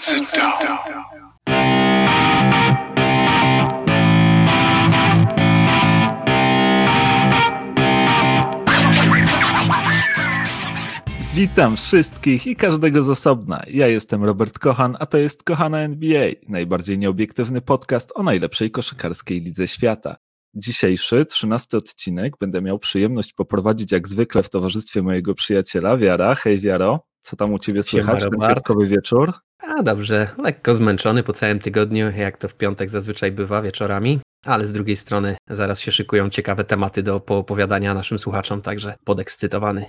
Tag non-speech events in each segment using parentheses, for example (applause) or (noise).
Sit down. Witam wszystkich i każdego z osobna. Ja jestem Robert Kochan, a to jest Kochana NBA, najbardziej nieobiektywny podcast o najlepszej koszykarskiej lidze świata. Dzisiejszy, trzynasty odcinek będę miał przyjemność poprowadzić jak zwykle w towarzystwie mojego przyjaciela Wiara. Hej Wiaro, co tam u Ciebie słychać Siema, ten piątkowy wieczór? A dobrze, lekko zmęczony po całym tygodniu, jak to w piątek zazwyczaj bywa wieczorami, ale z drugiej strony zaraz się szykują ciekawe tematy do poopowiadania naszym słuchaczom, także podekscytowany.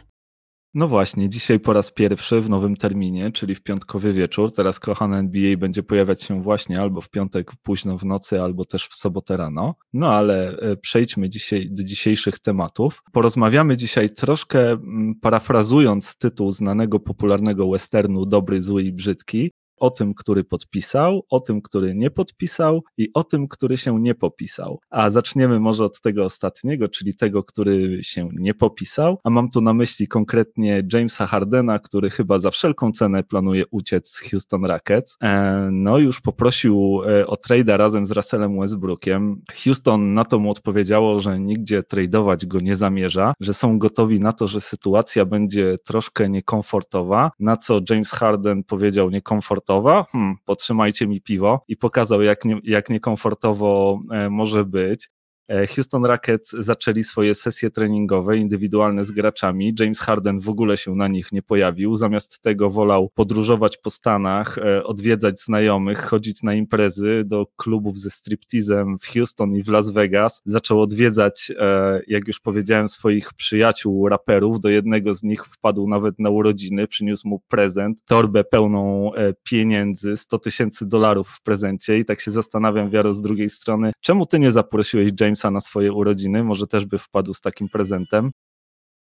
No właśnie, dzisiaj po raz pierwszy w nowym terminie, czyli w piątkowy wieczór. Teraz kochane NBA będzie pojawiać się właśnie albo w piątek późno w nocy, albo też w sobotę rano. No ale e, przejdźmy dzisiaj do dzisiejszych tematów. Porozmawiamy dzisiaj troszkę mm, parafrazując tytuł znanego popularnego westernu Dobry, Zły i Brzydki. O tym, który podpisał, o tym, który nie podpisał i o tym, który się nie popisał. A zaczniemy może od tego ostatniego, czyli tego, który się nie popisał. A mam tu na myśli konkretnie Jamesa Hardena, który chyba za wszelką cenę planuje uciec z Houston Rockets. E, no już poprosił e, o trade'a razem z Russellem Westbrookiem. Houston na to mu odpowiedziało, że nigdzie tradeować go nie zamierza, że są gotowi na to, że sytuacja będzie troszkę niekomfortowa, na co James Harden powiedział niekomfortowa, hmm, potrzymajcie mi piwo i pokazał jak, nie, jak niekomfortowo e, może być. E, Houston Rockets zaczęli swoje sesje treningowe, indywidualne z graczami. James Harden w ogóle się na nich nie pojawił. Zamiast tego wolał podróżować po Stanach, e, odwiedzać znajomych, chodzić na imprezy do klubów ze striptizem w Houston i w Las Vegas. Zaczął odwiedzać, e, jak już powiedziałem, swoich przyjaciół raperów. Do jednego z nich wpadł nawet na urodziny, przyniósł mu prezent, torbę pełną pieniędzy, 100 tysięcy dolarów w prezencie i tak się zastanawiam, Wiaro, z drugiej strony, czemu ty nie zaprosiłeś James Jamesa na swoje urodziny, może też by wpadł z takim prezentem.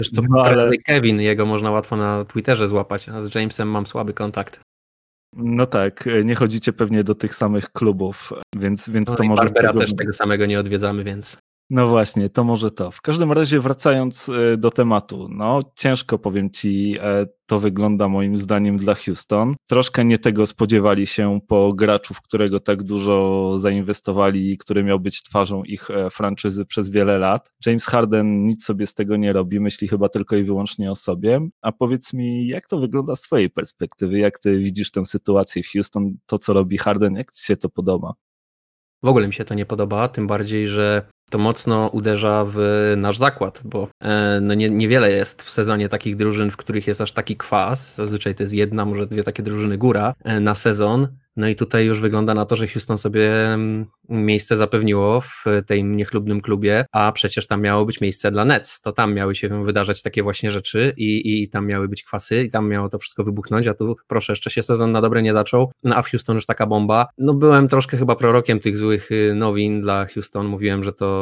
Wiesz co, No, ale- Kevin, jego można łatwo na Twitterze złapać, a z Jamesem mam słaby kontakt. No tak, nie chodzicie pewnie do tych samych klubów, więc, więc No to może. Barbera tego- też tego samego nie odwiedzamy, więc No właśnie, to może to. W każdym razie wracając e, do tematu, no ciężko powiem ci, e, to wygląda moim zdaniem dla Houston. Troszkę nie tego spodziewali się po graczu, w którego tak dużo zainwestowali który miał być twarzą ich e, franczyzy przez wiele lat. James Harden nic sobie z tego nie robi, myśli chyba tylko i wyłącznie o sobie. A powiedz mi, jak to wygląda z twojej perspektywy? Jak ty widzisz tę sytuację w Houston, to co robi Harden, jak ci się to podoba? w ogóle mi się to nie podoba, tym bardziej, że to mocno uderza w nasz zakład, bo e, no nie, niewiele jest w sezonie takich drużyn, w których jest aż taki kwas. Zazwyczaj to jest jedna, może dwie takie drużyny góra e, na sezon. No i tutaj już wygląda na to, że Houston sobie mm, miejsce zapewniło w tym niechlubnym klubie, a przecież tam miało być miejsce dla Nets. To tam miały się wydarzać takie właśnie rzeczy i, i tam miały być kwasy i tam miało to wszystko wybuchnąć, a tu proszę, jeszcze się sezon na dobre nie zaczął, no a w Houston już taka bomba. No byłem troszkę chyba prorokiem tych złych y, nowin dla Houston, mówiłem, że to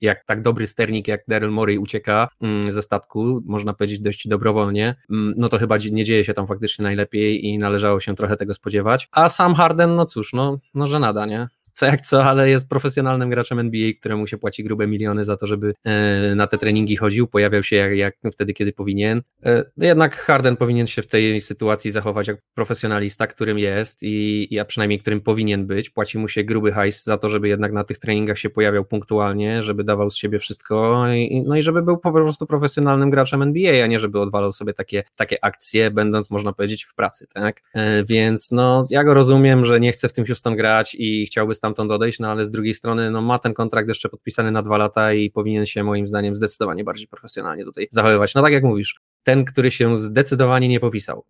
jak tak dobry sternik jak Daryl Morey ucieka mm, ze statku, można powiedzieć dość dobrowolnie, mm, no to chyba nie dzieje się tam faktycznie najlepiej i należało się trochę tego spodziewać. A sam Harden, no cóż, no, no że nada, nie? Co jak co, ale jest profesjonalnym graczem NBA, któremu się płaci grube miliony za to, żeby e, na te treningi chodził, pojawiał się jak, jak wtedy, kiedy powinien. E, no jednak Harden powinien się w tej sytuacji zachować jak profesjonalista, którym jest i, a przynajmniej którym powinien być. Płaci mu się gruby hajs za to, żeby jednak na tych treningach się pojawiał punktualnie, żeby dawał z siebie wszystko i, i- no i żeby był po prostu profesjonalnym graczem NBA, a nie żeby odwalał sobie takie, takie akcje, będąc można powiedzieć w pracy, tak? E, więc no ja go rozumiem, że nie chce w tym Houston grać i chciałby stamtąd odejść, no ale z drugiej strony no ma ten kontrakt jeszcze podpisany na dwa lata i powinien się moim zdaniem zdecydowanie bardziej profesjonalnie tutaj zachowywać. No tak jak mówisz, ten, który się zdecydowanie nie popisał.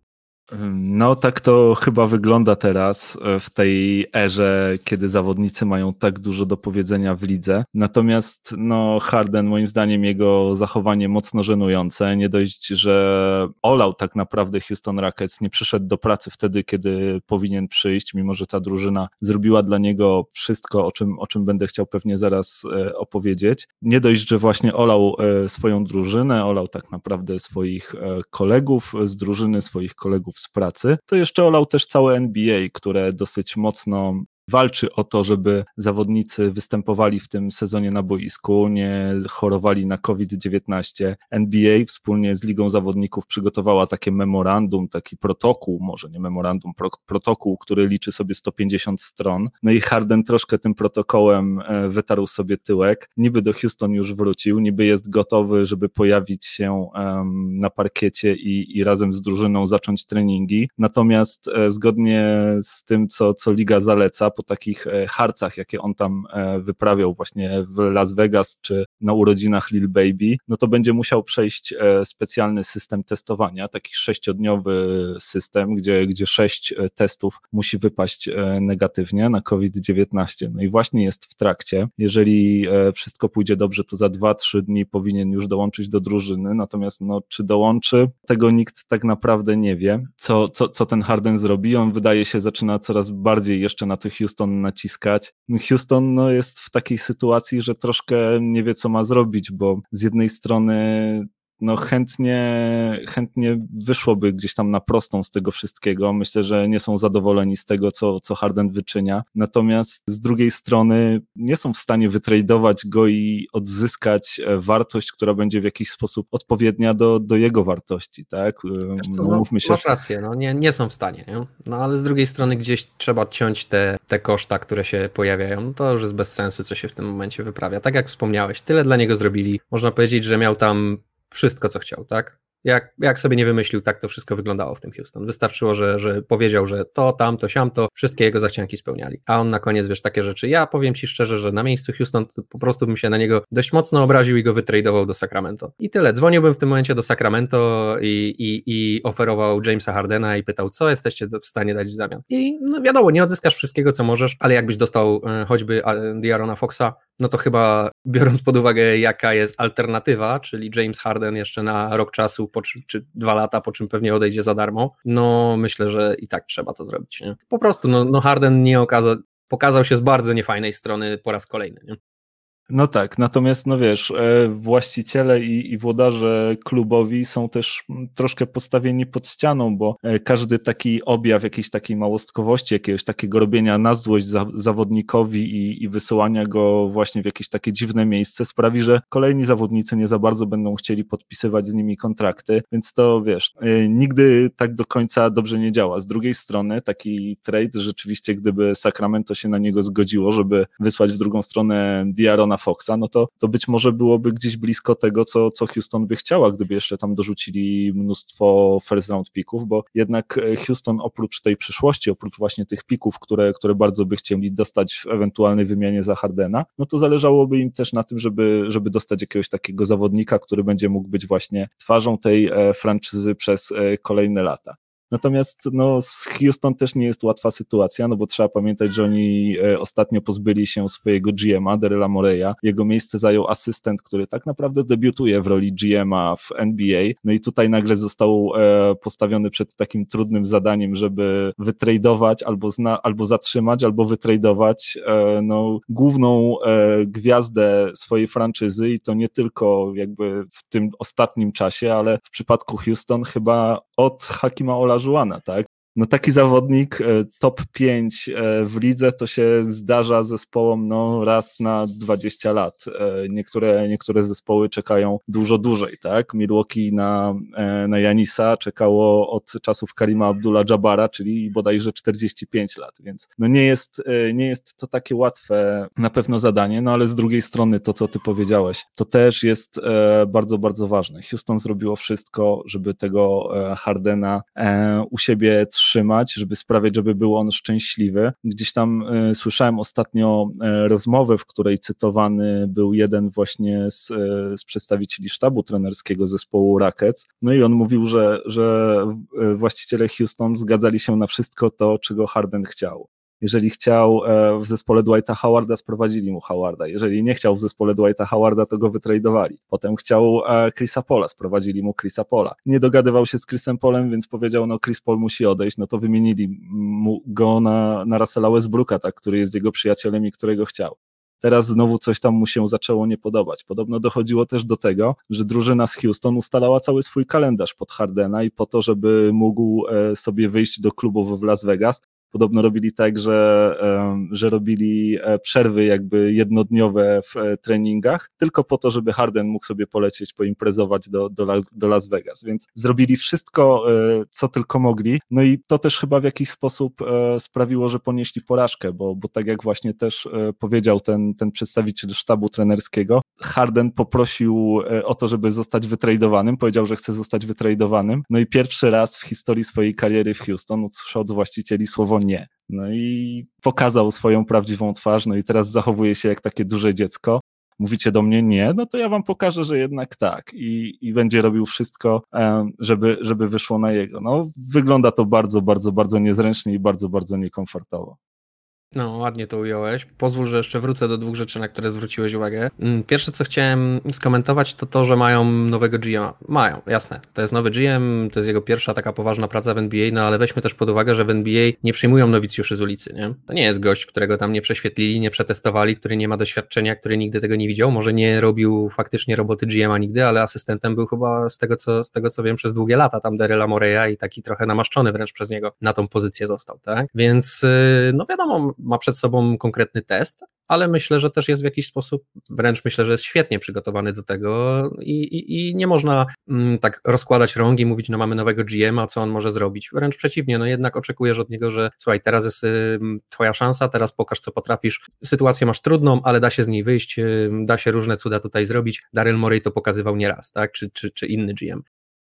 No, tak to chyba wygląda teraz e, w tej erze, kiedy zawodnicy mają tak dużo do powiedzenia w lidze. Natomiast, no, Harden, moim zdaniem, jego zachowanie mocno żenujące. Nie dość, że olał tak naprawdę Houston Rockets, nie przyszedł do pracy wtedy, kiedy powinien przyjść, mimo że ta drużyna zrobiła dla niego wszystko, o czym, o czym będę chciał pewnie zaraz e, opowiedzieć. Nie dość, że właśnie olał e, swoją drużynę, olał tak naprawdę swoich kolegów z drużyny, swoich kolegów z pracy, to jeszcze olał też całe NBA, które dosyć mocno walczy o to, żeby zawodnicy występowali w tym sezonie na boisku, nie chorowali na COVID-19. NBA wspólnie z Ligą Zawodników przygotowała takie memorandum, taki protokół, może nie memorandum, pro, protokół, który liczy sobie 150 stron. No i Harden troszkę tym protokołem e, wytarł sobie tyłek. Niby do Houston już wrócił, niby jest gotowy, żeby pojawić się um, na parkiecie i, i razem z drużyną zacząć treningi. Natomiast e, zgodnie z tym, co, co Liga zaleca, po takich e, harcach, jakie on tam e, wyprawiał właśnie w Las Vegas czy na urodzinach Lil Baby, no to będzie musiał przejść e, specjalny system testowania, taki sześciodniowy system, gdzie, gdzie sześć testów musi wypaść negatywnie na COVID-19. No i właśnie jest w trakcie. Jeżeli wszystko pójdzie dobrze, to za dwa, trzy dni powinien już dołączyć do drużyny, natomiast no, czy dołączy, tego nikt tak naprawdę nie wie, co, co, co ten Harden zrobi. On wydaje się zaczyna coraz bardziej jeszcze na tych Houston naciskać. Houston no, jest w takiej sytuacji, że troszkę nie wie, co ma zrobić, bo z jednej strony no chętnie, chętnie wyszłoby gdzieś tam na prostą z tego wszystkiego. Myślę, że nie są zadowoleni z tego, co, co Harden wyczynia. Natomiast z drugiej strony nie są w stanie wytradować go i odzyskać e, wartość, która będzie w jakiś sposób odpowiednia do, do jego wartości, tak? Co, no, mówmy się. Masz rację, no nie, nie są w stanie, nie? No ale z drugiej strony gdzieś trzeba odciąć te, te koszta, które się pojawiają. No, to już jest bez sensu, co się w tym momencie wyprawia. Tak jak wspomniałeś, tyle dla niego zrobili. Można powiedzieć, że miał tam wszystko, co chciał, tak? Jak, jak sobie nie wymyślił, tak to wszystko wyglądało w tym Houston. Wystarczyło, że, że powiedział, że to, tamto, siamto, wszystkie jego zachcianki spełniali. A on na koniec, wiesz, takie rzeczy. Ja powiem ci szczerze, że na miejscu Houston po prostu bym się na niego dość mocno obraził i go wytradował do Sacramento. I tyle. Dzwoniłbym w tym momencie do Sacramento i, i, i oferował Jamesa Hardena i pytał, co jesteście w stanie dać w zamian. I no wiadomo, nie odzyskasz wszystkiego, co możesz, ale jakbyś dostał e, choćby Diarona Foxa, no to chyba biorąc pod uwagę, jaka jest alternatywa, czyli James Harden jeszcze na rok czasu po, czy dwa lata, po czym pewnie odejdzie za darmo, no myślę, że i tak trzeba to zrobić. Nie? Po prostu, no, no Harden nie okazał, pokazał się z bardzo niefajnej strony po raz kolejny. Nie? No tak, natomiast no wiesz, e, właściciele i, i włodarze klubowi są też troszkę postawieni pod ścianą, bo e, każdy taki objaw jakiejś takiej małostkowości, jakiegoś takiego robienia na złość za, zawodnikowi i, i wysyłania go właśnie w jakieś takie dziwne miejsce sprawi, że kolejni zawodnicy nie za bardzo będą chcieli podpisywać z nimi kontrakty, więc to wiesz, e, nigdy tak do końca dobrze nie działa. Z drugiej strony taki trade rzeczywiście, gdyby Sacramento się na niego zgodziło, żeby wysłać w drugą stronę Diarona Foxa, no to, to być może byłoby gdzieś blisko tego, co, co Houston by chciała, gdyby jeszcze tam dorzucili mnóstwo first round pików, bo jednak e, Houston oprócz tej przyszłości, oprócz właśnie tych pików, które, które bardzo by chcieli dostać w ewentualnej wymianie za Hardena, no to zależałoby im też na tym, żeby, żeby dostać jakiegoś takiego zawodnika, który będzie mógł być właśnie twarzą tej e, franczyzy przez e, kolejne lata. Natomiast no, z Houston też nie jest łatwa sytuacja, no bo trzeba pamiętać, że oni e, ostatnio pozbyli się swojego GM-a, Daryla Moreya. Jego miejsce zajął asystent, który tak naprawdę debiutuje w roli GM-a w NBA. No i tutaj nagle został e, postawiony przed takim trudnym zadaniem, żeby wytradować albo, albo zatrzymać, albo wytradować e, no, główną gwiazdę swojej franczyzy i to nie tylko jakby w tym ostatnim czasie, ale w przypadku Houston chyba od Hakima Ola Olajuwana, tak? No taki zawodnik e, top 5 e, w lidze to się zdarza zespołom no, raz na 20 lat. E, niektóre, niektóre zespoły czekają dużo dłużej, tak? Milwaukee na, na Janisa czekało od czasów Karima Abdullah Jabara, czyli bodajże 45 lat, więc no nie jest, nie jest to takie łatwe na pewno zadanie, no ale z drugiej strony to, co ty powiedziałeś, to też jest bardzo, bardzo ważne. Houston zrobiło wszystko, żeby tego Hardena u siebie trzymać trzymać, żeby sprawiać, żeby był on szczęśliwy. Gdzieś tam y, słyszałem ostatnio y, rozmowę, w której cytowany był jeden właśnie z, y, z przedstawicieli sztabu trenerskiego zespołu Rackets. No i on mówił, że, że właściciele Houston zgadzali się na wszystko to, czego Harden chciał. Jeżeli chciał e, w zespole Dwighta Howarda, sprowadzili mu Howarda. Jeżeli nie chciał w zespole Dwighta Howarda, to go wytradowali. Potem chciał e, Chrisa Pola, sprowadzili mu Chrisa Pola. Nie dogadywał się z Chrisem Polem, więc powiedział, no Chris Paul musi odejść, no to wymienili mu go na, na Russella Westbrooka, tak, który jest jego przyjacielem i którego chciał teraz znowu coś tam mu się zaczęło nie podobać. Podobno dochodziło też do tego, że drużyna z Houston ustalała cały swój kalendarz pod Hardena i po to, żeby mógł e, sobie wyjść do klubów w Las Vegas, podobno robili tak, że, że robili przerwy jakby jednodniowe w treningach, tylko po to, żeby Harden mógł sobie polecieć, poimprezować do, do, do Las Vegas, więc zrobili wszystko, co tylko mogli, no i to też chyba w jakiś sposób sprawiło, że ponieśli porażkę, bo, bo tak jak właśnie też powiedział ten, ten przedstawiciel sztabu trenerskiego, Harden poprosił o to, żeby zostać wytradowanym, powiedział, że chce zostać wytradowanym, no i pierwszy raz w historii swojej kariery w Houston usłyszał od właścicieli słowo nie. No i pokazał swoją prawdziwą twarz, no i teraz zachowuje się jak takie duże dziecko. Mówicie do mnie nie, no to ja wam pokażę, że jednak tak i, i będzie robił wszystko, żeby, żeby wyszło na jego. No, wygląda to bardzo, bardzo, bardzo niezręcznie i bardzo, bardzo niekomfortowo. No, ładnie to ująłeś. Pozwól, że jeszcze wrócę do dwóch rzeczy, na które zwróciłeś uwagę. Mm, pierwsze, co chciałem skomentować, to to, że mają nowego GM. Mają, jasne. To jest nowy GM, to jest jego pierwsza taka poważna praca w NBA, no ale weźmy też pod uwagę, że w NBA nie przyjmują nowicjuszy z ulicy, nie? To nie jest gość, którego tam nie prześwietlili, nie przetestowali, który nie ma doświadczenia, który nigdy tego nie widział. Może nie robił faktycznie roboty GM-a nigdy, ale asystentem był chyba z tego, co, z tego, co wiem, przez długie lata tam Daryla Moreya i taki trochę namaszczony wręcz przez niego na tą pozycję został, tak? Więc, y, no wiadomo, ma przed sobą konkretny test, ale myślę, że też jest w jakiś sposób, wręcz myślę, że jest świetnie przygotowany do tego i, i, i nie można mm, tak rozkładać rąk i mówić, no mamy nowego GM-a, co on może zrobić. Wręcz przeciwnie, no jednak oczekujesz od niego, że słuchaj, teraz jest y, twoja szansa, teraz pokaż, co potrafisz. Sytuację masz trudną, ale da się z niej wyjść, y, da się różne cuda tutaj zrobić. Daryl Morey to pokazywał nieraz, tak, czy, czy, czy inny GM.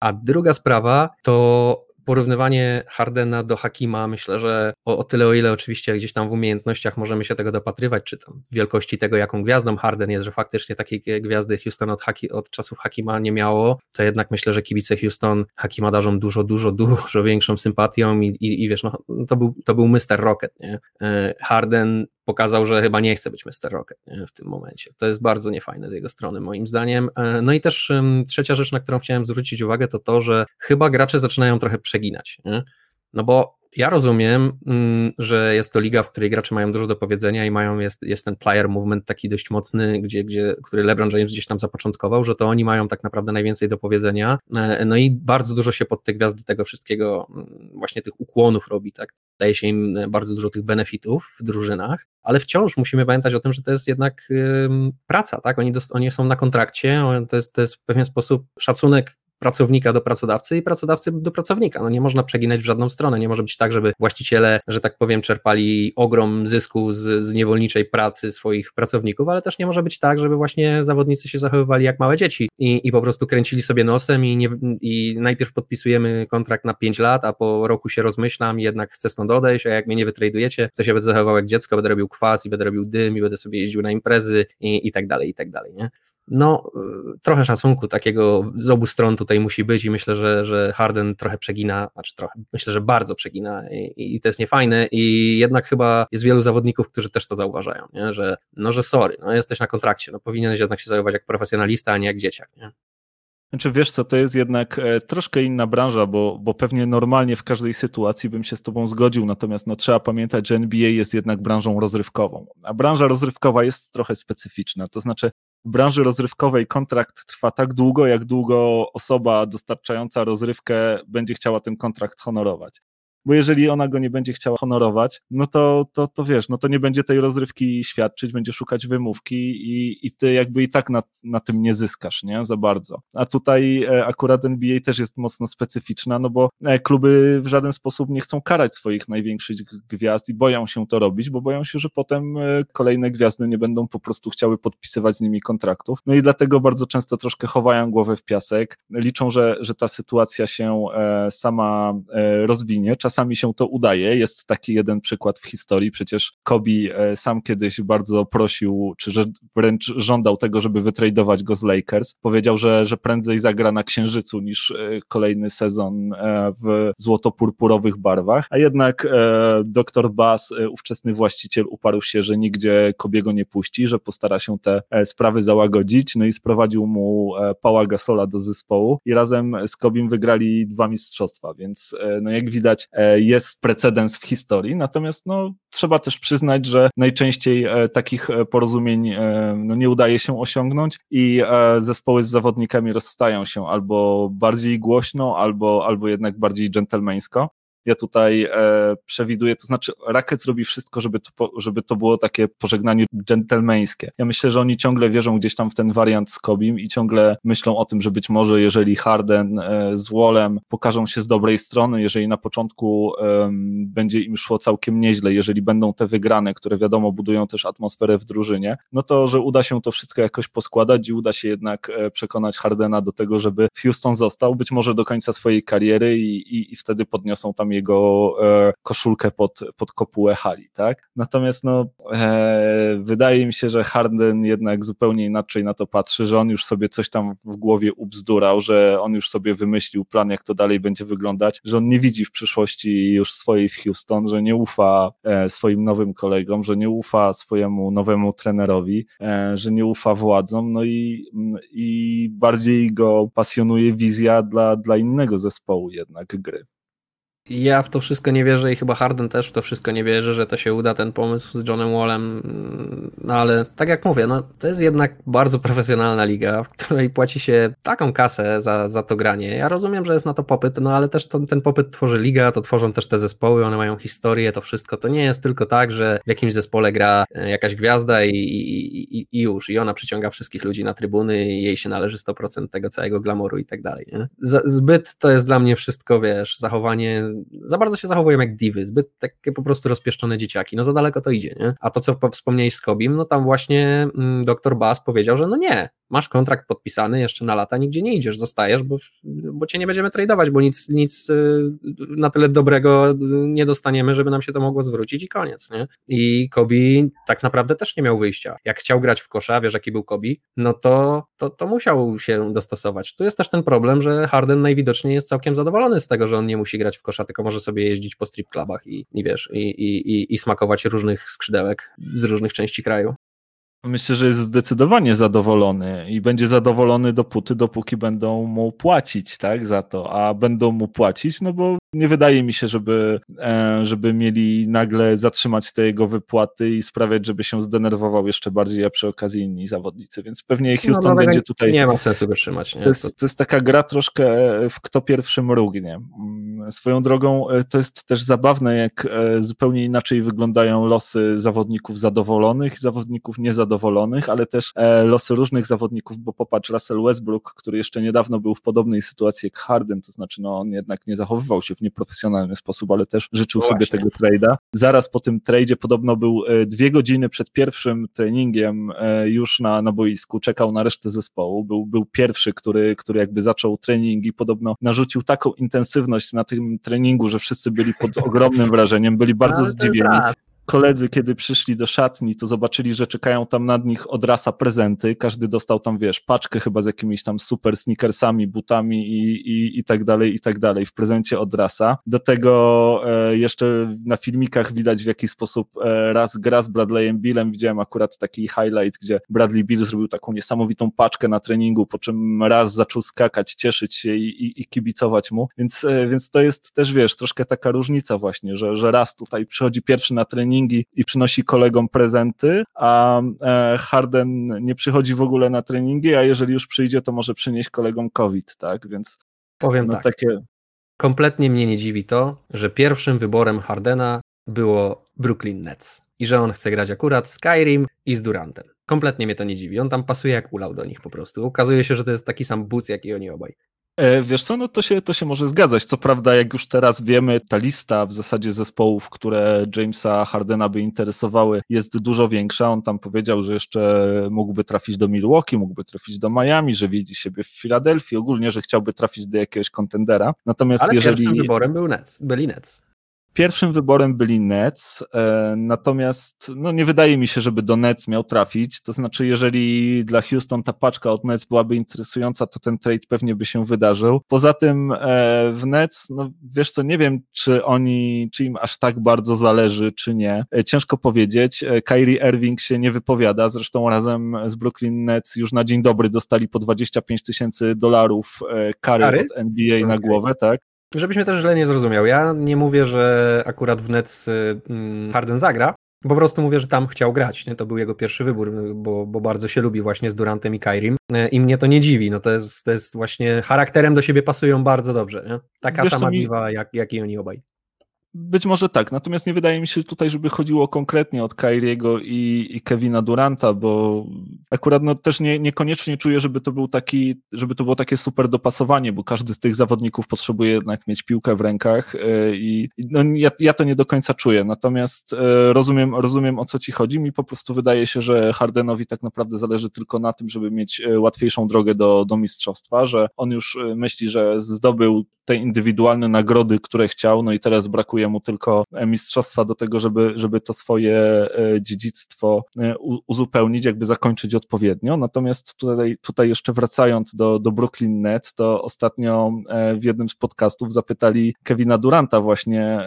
A druga sprawa to porównywanie Hardena do Hakima, myślę, że o, o, tyle, o ile oczywiście gdzieś tam w umiejętnościach możemy się tego dopatrywać, czy tam wielkości tego, jaką gwiazdą Harden jest, że faktycznie takiej gwiazdy Houston od, Haki, od czasów Hakima nie miało, to jednak myślę, że kibice Houston Hakima darzą dużo, dużo, dużo większą sympatią i, i, i wiesz, no, to, był, to był Mr. Rocket, nie? E, Harden pokazał, że chyba nie chce być Mr. Rocket w tym momencie. To jest bardzo niefajne z jego strony, moim zdaniem. E, no i też trzecia rzecz, na którą chciałem zwrócić uwagę, to to, że chyba gracze zaczynają trochę przeginać. Nie? No bo ja rozumiem, mm, że jest to liga, w której gracze mają dużo do powiedzenia i mają, jest, jest ten player movement taki dość mocny, gdzie, gdzie, który LeBron James gdzieś tam zapoczątkował, że to oni mają tak naprawdę najwięcej do powiedzenia. E, no i bardzo dużo się pod te gwiazdy tego wszystkiego, mm, właśnie tych ukłonów robi, tak? Daje się im bardzo dużo tych benefitów w drużynach, ale wciąż musimy pamiętać o tym, że to jest jednak praca, tak? Oni, oni są na kontrakcie, to jest, to jest w pewien sposób szacunek pracownika do pracodawcy i pracodawcy do pracownika. No nie można przeginać w żadną stronę. Nie może być tak, żeby właściciele, że tak powiem, czerpali ogrom zysku z, z niewolniczej pracy swoich pracowników, ale też nie może być tak, żeby właśnie zawodnicy się zachowywali jak małe dzieci i, i po prostu kręcili sobie nosem i, nie, i najpierw podpisujemy kontrakt na 5 lat, a po roku się rozmyślam jednak chcę stąd odejść, a jak mnie nie wytradujecie, to się będę zachowywał jak dziecko, będę robił kwas i będę robił dym i będę sobie jeździł na imprezy i, i tak dalej, i tak dalej, nie? No y, trochę szacunku takiego z obu stron tutaj musi być i myślę, że, że Harden trochę przegina, znaczy trochę, myślę, że bardzo przegina i, i to jest niefajne i jednak chyba jest wielu zawodników, którzy też to zauważają, nie? że no, że sorry, no jesteś na kontrakcie, no powinieneś jednak się zachowywać jak profesjonalista, a nie jak dzieciak, nie? Znaczy wiesz co, to jest jednak e, troszkę inna branża, bo, bo pewnie normalnie w każdej sytuacji bym się z tobą zgodził, natomiast no, trzeba pamiętać, że NBA jest jednak branżą rozrywkową, a branża rozrywkowa jest trochę specyficzna, to znaczy w branży rozrywkowej kontrakt trwa tak długo, jak długo osoba dostarczająca rozrywkę będzie chciała ten kontrakt honorować bo jeżeli ona go nie będzie chciała honorować, no to, to, to wiesz, no to nie będzie tej rozrywki świadczyć, będzie szukać wymówki i, i ty jakby i tak na, na tym nie zyskasz, nie, za bardzo. A tutaj e, akurat NBA też jest mocno specyficzna, no bo e, kluby w żaden sposób nie chcą karać swoich największych gwiazd i boją się to robić, bo boją się, że potem e, kolejne gwiazdy nie będą po prostu chciały podpisywać z nimi kontraktów. No i dlatego bardzo często troszkę chowają głowę w piasek, liczą, że, że ta sytuacja się sama rozwinie, czasami się to udaje. Jest taki jeden przykład w historii. Przecież Kobe e, sam kiedyś bardzo prosił, czy wręcz żądał tego, żeby wytradować go z Lakers. Powiedział, że, że prędzej zagra na Księżycu niż e, kolejny sezon e, w złoto-purpurowych barwach. A jednak dr Bass, ówczesny właściciel, uparł się, że nigdzie Kobiego nie puści, że postara się te sprawy załagodzić. No i sprowadził mu Pała Gasola do zespołu i razem z Kobim wygrali dwa mistrzostwa, więc no jak widać jest precedens w historii, natomiast no, trzeba też przyznać, że najczęściej e, takich e, porozumień e, no, nie udaje się osiągnąć i zespoły z zawodnikami rozstają się albo bardziej głośno, albo, albo jednak bardziej dżentelmeńsko. Ja tutaj e, przewiduję, to znaczy Racket robi wszystko, żeby to, żeby to było takie pożegnanie dżentelmeńskie. Ja myślę, że oni ciągle wierzą gdzieś tam w ten wariant z Kobim i ciągle myślą o tym, że być może jeżeli Harden e, z Wallem pokażą się z dobrej strony, jeżeli na początku będzie im szło całkiem nieźle, jeżeli będą te wygrane, które wiadomo budują też atmosferę w drużynie, no to, że uda się to wszystko jakoś poskładać i uda się jednak e, przekonać Hardena do tego, żeby Houston został, być może do końca swojej kariery i, i, i wtedy podniosą tam jego e, koszulkę pod, pod kopułę hali, tak? Natomiast no, e, wydaje mi się, że Harden jednak zupełnie inaczej na to patrzy, że on już sobie coś tam w głowie ubzdurał, że on już sobie wymyślił plan, jak to dalej będzie wyglądać, że on nie widzi w przyszłości już swojej w Houston, że nie ufa e, swoim nowym kolegom, że nie ufa swojemu nowemu trenerowi, e, że nie ufa władzom, no i, i bardziej go pasjonuje wizja dla, dla innego zespołu jednak gry. Ja w to wszystko nie wierzę i chyba Harden też w to wszystko nie wierzy, że to się uda, ten pomysł z Johnem Wallem. No ale tak jak mówię, no, to jest jednak bardzo profesjonalna liga, w której płaci się taką kasę za, za to granie. Ja rozumiem, że jest na to popyt, no ale też to, ten popyt tworzy liga, to tworzą też te zespoły, one mają historię, to wszystko. To nie jest tylko tak, że w jakimś zespole gra e, jakaś gwiazda i, i, i, i już, i ona przyciąga wszystkich ludzi na trybuny i jej się należy 100% tego całego glamouru i tak dalej. Zbyt to jest dla mnie wszystko, wiesz, zachowanie za bardzo się zachowują jak divy, zbyt takie po prostu rozpieszczone dzieciaki, no za daleko to idzie, nie? A to, co wspomniałeś z Kobim, no tam właśnie mm, doktor Bass powiedział, że no nie, masz kontrakt podpisany jeszcze na lata, nigdzie nie idziesz, zostajesz, bo, bo cię nie będziemy tradować, bo nic, nic y, na tyle dobrego nie dostaniemy, żeby nam się to mogło zwrócić i koniec, nie? I Kobi tak naprawdę też nie miał wyjścia. Jak chciał grać w kosza, wiesz jaki był Kobi, no to, to, to musiał się dostosować. Tu jest też ten problem, że Harden najwidoczniej jest całkiem zadowolony z tego, że on nie musi grać w kosza, tylko może sobie jeździć po strip clubach i, i wiesz, i, i, i, smakować różnych skrzydełek z różnych części kraju. Myślę, że jest zdecydowanie zadowolony i będzie zadowolony dopóty, dopóki będą mu płacić, tak, za to, a będą mu płacić, no bo nie wydaje mi się, żeby, e, żeby mieli nagle zatrzymać te jego wypłaty i sprawiać, żeby się zdenerwował jeszcze bardziej, a przy okazji inni zawodnicy, więc pewnie no, Houston no, będzie tutaj... Nie ma sensu wytrzymać. To jest, to jest taka gra troszkę w kto pierwszy mrugnie. Mm, swoją drogą e, to jest też zabawne, jak e, zupełnie inaczej wyglądają losy zawodników zadowolonych i zawodników niezadowolonych, ale też losy różnych zawodników, bo popatrz, Russell Westbrook, który jeszcze niedawno był w podobnej sytuacji jak Harden, to znaczy no on jednak nie zachowywał się w nieprofesjonalny sposób, ale też życzył no sobie tego trade'a. Zaraz po tym trade'zie podobno był e, dwie godziny przed pierwszym treningiem e, już na, na boisku, czekał na resztę zespołu, był, był pierwszy, który, który jakby zaczął trening i podobno narzucił taką intensywność na tym treningu, że wszyscy byli pod ogromnym wrażeniem, byli bardzo no, zdziwieni koledzy, kiedy przyszli do szatni, to zobaczyli, że czekają tam nad nich od rasa prezenty. Każdy dostał tam, wiesz, paczkę chyba z jakimiś tam super sneakersami, butami i, i, i tak dalej, i tak dalej w prezencie od rasa. Do tego e, jeszcze na filmikach widać w jaki sposób e, raz gra z Bradleyem Billem. Widziałem akurat taki highlight, gdzie Bradley Bill zrobił taką niesamowitą paczkę na treningu, po czym raz zaczął skakać, cieszyć się i, i, i kibicować mu. Więc, e, więc to jest też, wiesz, troszkę taka różnica właśnie, że, że raz tutaj przychodzi pierwszy na trening treningi i przynosi kolegom prezenty, a e, Harden nie przychodzi w ogóle na treningi, a jeżeli już przyjdzie, to może przynieść kolegom COVID, tak? Więc powiem no, tak. Takie... Kompletnie mnie nie dziwi to, że pierwszym wyborem Hardena było Brooklyn Nets i że on chce grać akurat Skyrim i z Durantem. Kompletnie mnie to nie dziwi. On tam pasuje jak ulał do nich po prostu. Okazuje się, że to jest taki sam buc, jak i oni obaj. E, wiesz co, no to się, to się może zgadzać. Co prawda, jak już teraz wiemy, ta lista w zasadzie zespołów, które Jamesa Hardena by interesowały, jest dużo większa. On tam powiedział, że jeszcze mógłby trafić do Milwaukee, mógłby trafić do Miami, że widzi siebie w Filadelfii, ogólnie, że chciałby trafić do jakiegoś kontendera. Natomiast Ale jeżeli. wyborem był Nets, byli Nets. Pierwszym wyborem byli Nets, e, natomiast no nie wydaje mi się, żeby do Nets miał trafić. To znaczy, jeżeli dla Houston ta paczka od Nets byłaby interesująca, to ten trade pewnie by się wydarzył. Poza tym e, w Nets, no wiesz co, nie wiem, czy oni, czy im aż tak bardzo zależy, czy nie. E, ciężko powiedzieć. Kyrie Irving się nie wypowiada, zresztą razem z Brooklyn Nets już na dzień dobry dostali po 25 tysięcy dolarów kary, kary od NBA okay. na głowę, tak? Żebyś mnie też źle nie zrozumiał. Ja nie mówię, że akurat w Nets mm, Harden zagra. Po prostu mówię, że tam chciał grać. Nie? To był jego pierwszy wybór, bo, bo bardzo się lubi właśnie z Durantem i Kairim. E, I mnie to nie dziwi. No to, jest, to jest właśnie charakterem do siebie pasują bardzo dobrze. Nie? Taka Wiesz, sama mi... diwa, jak, jak i oni obaj. Być może tak, natomiast nie wydaje mi się tutaj, żeby chodziło konkretnie od Kyriego i, i Kevina Duranta, bo akurat no, też nie, niekoniecznie czuję, żeby to był taki, żeby to było takie super dopasowanie, bo każdy z tych zawodników potrzebuje jednak mieć piłkę w rękach e, i no, ja, ja to nie do końca czuję, natomiast e, rozumiem, rozumiem o co ci chodzi, mi po prostu wydaje się, że Hardenowi tak naprawdę zależy tylko na tym, żeby mieć e, łatwiejszą drogę do, do mistrzostwa, że on już myśli, że zdobył te indywidualne nagrody, które chciał, no i teraz brakuje mu tylko mistrzostwa do tego, żeby, żeby to swoje dziedzictwo uzupełnić, jakby zakończyć odpowiednio. Natomiast tutaj, tutaj jeszcze wracając do, do Brooklyn Nets, to ostatnio w jednym z podcastów zapytali Kevina Duranta właśnie,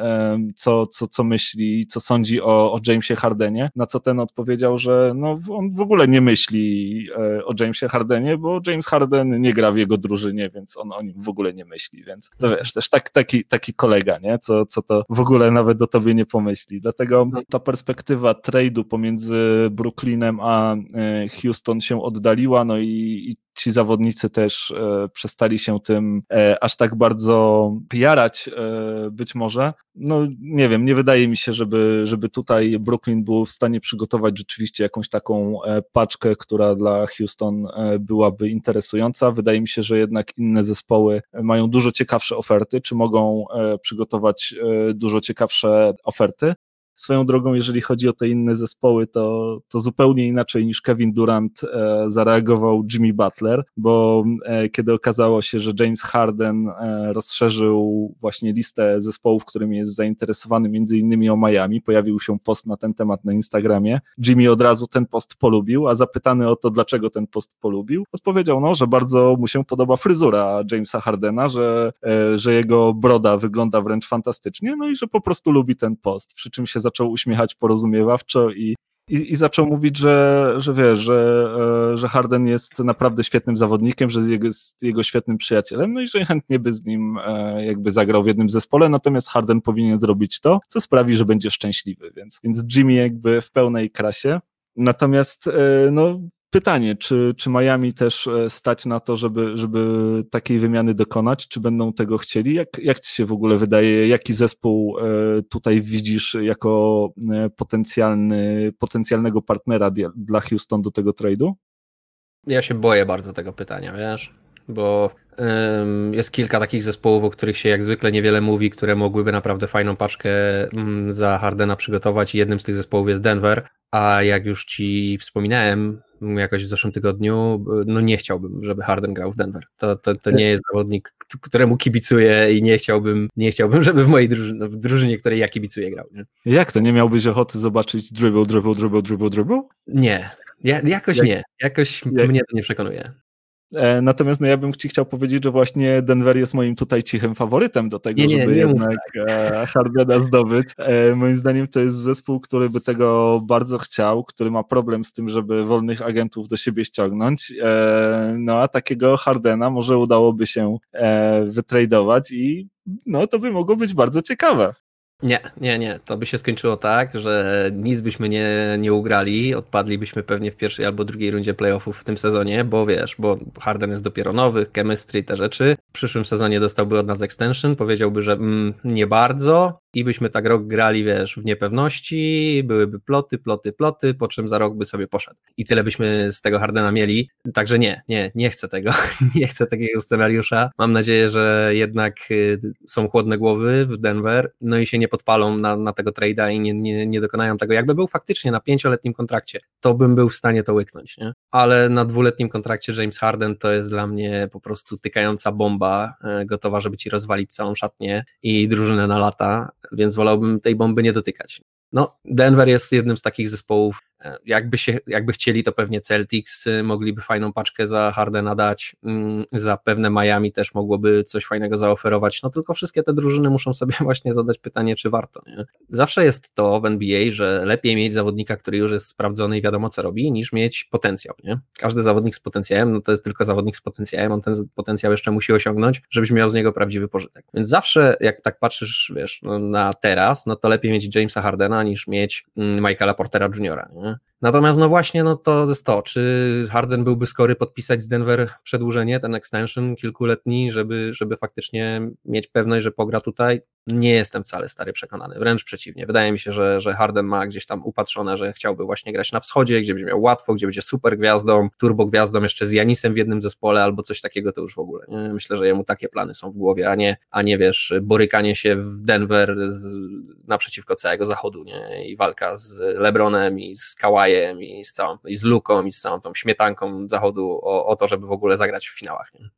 co, co, co myśli, co sądzi o, o Jamesie Hardenie, na co ten odpowiedział, że no, on w ogóle nie myśli e, o Jamesie Hardenie, bo James Harden nie gra w jego drużynie, więc on o nim w ogóle nie myśli, więc to wiesz, też tak, taki, taki kolega, nie? Co, co to w ogóle nawet do tobie nie pomyśli. Dlatego no. ta perspektywa trade'u pomiędzy Brooklynem a e, Houston się oddaliła, no i, i ci zawodnicy też e, przestali się tym e, aż tak bardzo jarać e, być może. No nie wiem, nie wydaje mi się, żeby, żeby tutaj Brooklyn był w stanie przygotować rzeczywiście jakąś taką paczkę, która dla Houston byłaby interesująca. Wydaje mi się, że jednak inne zespoły mają dużo ciekawsze oferty, czy mogą przygotować dużo ciekawsze oferty. Swoją drogą, jeżeli chodzi o te inne zespoły, to, to zupełnie inaczej niż Kevin Durant e, zareagował Jimmy Butler, bo e, kiedy okazało się, że James Harden e, rozszerzył właśnie listę zespołów, którymi jest zainteresowany, między innymi o Miami, pojawił się post na ten temat na Instagramie. Jimmy od razu ten post polubił, a zapytany o to, dlaczego ten post polubił, odpowiedział, no, że bardzo mu się podoba fryzura Jamesa Hardena, że, e, że jego broda wygląda wręcz fantastycznie, no i że po prostu lubi ten post, przy czym się zaczął uśmiechać porozumiewawczo i, i, i zaczął mówić, że, że wiesz, że, e, że Harden jest naprawdę świetnym zawodnikiem, że jest jego, jego świetnym przyjacielem, no i że chętnie by z nim e, jakby zagrał w jednym zespole, natomiast Harden powinien zrobić to, co sprawi, że będzie szczęśliwy, więc, więc Jimmy jakby w pełnej krasie. Natomiast e, no, pytanie, czy, czy Miami też e, stać na to, żeby, żeby takiej wymiany dokonać, czy będą tego chcieli? Jak, jak ci się w ogóle wydaje, jaki zespół e, tutaj widzisz jako e, potencjalny, potencjalnego partnera dla Houston do tego trade'u? Ja się boję bardzo tego pytania, wiesz, bo jest kilka takich zespołów, o których się jak zwykle niewiele mówi, które mogłyby naprawdę fajną paczkę mm, za Hardena przygotować jednym z tych zespołów jest Denver, a jak już ci wspominałem, jakoś w zeszłym tygodniu, no nie chciałbym, żeby Harden grał w Denver. To, to, to nie jest zawodnik, któremu kibicuję i nie chciałbym, nie chciałbym, (laughs) żeby w mojej drużynie, w drużynie, której ja kibicuję grał. Nie? Jak to? Nie miałbyś ochoty zobaczyć dribble, dribble, dribble, dribble, dribble? Nie. Ja, jakoś jak, nie. Jakoś jak, mnie to nie przekonuje. E, natomiast no, ja bym ci chciał powiedzieć, że właśnie Denver jest moim tutaj cichym faworytem do tego, nie, nie, żeby nie jednak tak. Hardena zdobyć. E, moim zdaniem to jest zespół, który by tego bardzo chciał, który ma problem z tym, żeby wolnych agentów do siebie ściągnąć. E, no a takiego Hardena może udałoby się wytradować i no to by mogło być bardzo ciekawe. Nie, nie, nie. To by się skończyło tak, że nic byśmy nie, nie ugrali, odpadlibyśmy pewnie w pierwszej albo drugiej rundzie playoffów w tym sezonie, bo wiesz, bo Harden jest dopiero nowy, chemistry, te rzeczy. W przyszłym sezonie dostałby od nas extension, powiedziałby, że mm, nie bardzo, i byśmy tak rok grali, wiesz, w niepewności, byłyby ploty, ploty, ploty, po czym za rok by sobie poszedł. I tyle byśmy z tego Hardena mieli. Także nie, nie, nie chcę tego. (laughs) nie chcę takiego scenariusza. Mam nadzieję, że jednak y, są chłodne głowy w Denver, no i się nie podpalą na, na tego trade'a i nie, nie, nie dokonają tego. Jakby był faktycznie na pięcioletnim kontrakcie, to bym był w stanie to łyknąć, nie? Ale na dwuletnim kontrakcie James Harden to jest dla mnie po prostu tykająca bomba, y, gotowa, żeby ci rozwalić całą szatnię i drużynę na lata więc wolałbym tej bomby nie dotykać. No, Denver jest jednym z takich zespołów, jakby, się, jakby chcieli, to pewnie Celtics y, mogliby fajną paczkę za Hardena dać, mm, za pewne Miami też mogłoby coś fajnego zaoferować, no tylko wszystkie te drużyny muszą (laughs) sobie właśnie zadać pytanie, czy warto. Nie? Zawsze jest to w NBA, że lepiej mieć zawodnika, który już jest sprawdzony i wiadomo co robi, niż mieć potencjał. Nie? Każdy zawodnik z potencjałem, no to jest tylko zawodnik z potencjałem, on ten potencjał jeszcze musi osiągnąć, żebyś miał z niego prawdziwy pożytek. Więc zawsze, jak tak patrzysz, wiesz, no, na teraz, no to lepiej mieć Jamesa Hardena niż mieć mm, Michaela Portera Juniora. Nie? Atlanta Natomiast no właśnie, no to jest to, czy Harden byłby skory podpisać z Denver przedłużenie, ten extension kilkuletni, żeby, żeby faktycznie mieć pewność, że pogra tutaj? Nie jestem wcale stary przekonany, wręcz przeciwnie. Wydaje mi się, że, że Harden ma gdzieś tam upatrzone, że chciałby właśnie grać na wschodzie, gdzie będzie miał łatwo, gdzie będzie super gwiazdą, turbo gwiazdą jeszcze z Janisem w jednym zespole albo coś takiego to już w ogóle. Nie? Myślę, że jemu takie plany są w głowie, a nie, a nie wiesz, borykanie się w Denver z, naprzeciwko całego zachodu nie? i walka z LeBronem i z I z całą, i z Luką i z całą tą śmietanką zachodu o, o to, żeby w ogóle zagrać w finałach. Nie?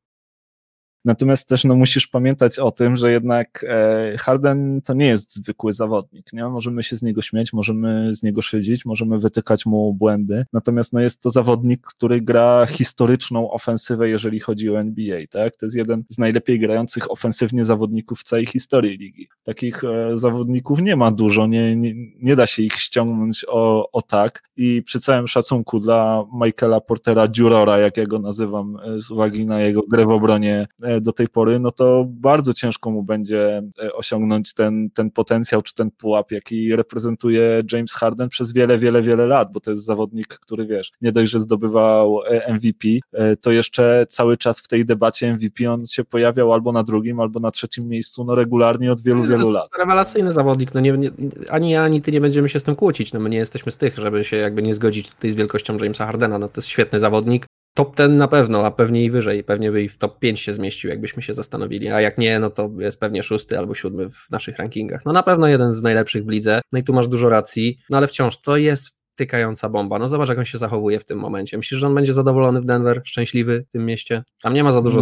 Natomiast też no, musisz pamiętać o tym, że jednak e, Harden to nie jest zwykły zawodnik. Nie? Możemy się z niego śmiać, możemy z niego szydzić, możemy wytykać mu błędy. Natomiast no, jest to zawodnik, który gra historyczną ofensywę, jeżeli chodzi o NBA. Tak? To jest jeden z najlepiej grających ofensywnie zawodników w całej historii ligi. Takich e, zawodników nie ma dużo, nie, nie, nie da się ich ściągnąć o, o tak. I przy całym szacunku dla Michaela Portera Dziurora, jak ja go nazywam, e, z uwagi na jego grę w obronie do tej pory, no to bardzo ciężko mu będzie e, osiągnąć ten, ten potencjał czy ten pułap, jaki reprezentuje James Harden przez wiele, wiele, wiele lat, bo to jest zawodnik, który wiesz, nie dość, że zdobywał e, MVP, e, to jeszcze cały czas w tej debacie MVP on się pojawiał albo na drugim, albo na trzecim miejscu, no regularnie od wielu, wielu lat. Rewelacyjny zawodnik, no nie, nie, ani ja, ani ty nie będziemy się z tym kłócić, no my nie jesteśmy z tych, żeby się jakby nie zgodzić tutaj z wielkością Jamesa Hardena, no to jest świetny zawodnik, top ten na pewno, a pewnie i wyżej, pewnie by i w top 5 się zmieścił, jakbyśmy się zastanowili, a jak nie, no to jest pewnie szósty albo siódmy w naszych rankingach. No na pewno jeden z najlepszych w lidze, no i tu masz dużo racji, no ale wciąż to jest tykająca bomba. No zobacz, jak on się zachowuje w tym momencie. Myślisz, że on będzie zadowolony w Denver, szczęśliwy w tym mieście? Tam nie ma za dużo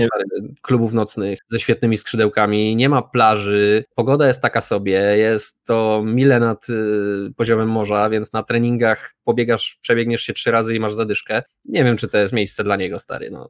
klubów nocnych ze świetnymi skrzydełkami, nie ma plaży, pogoda jest taka sobie, jest to mile nad y, poziomem morza, więc na treningach pobiegasz, przebiegniesz się trzy razy i masz zadyszkę. Nie wiem, czy to jest miejsce dla niego, stary. No.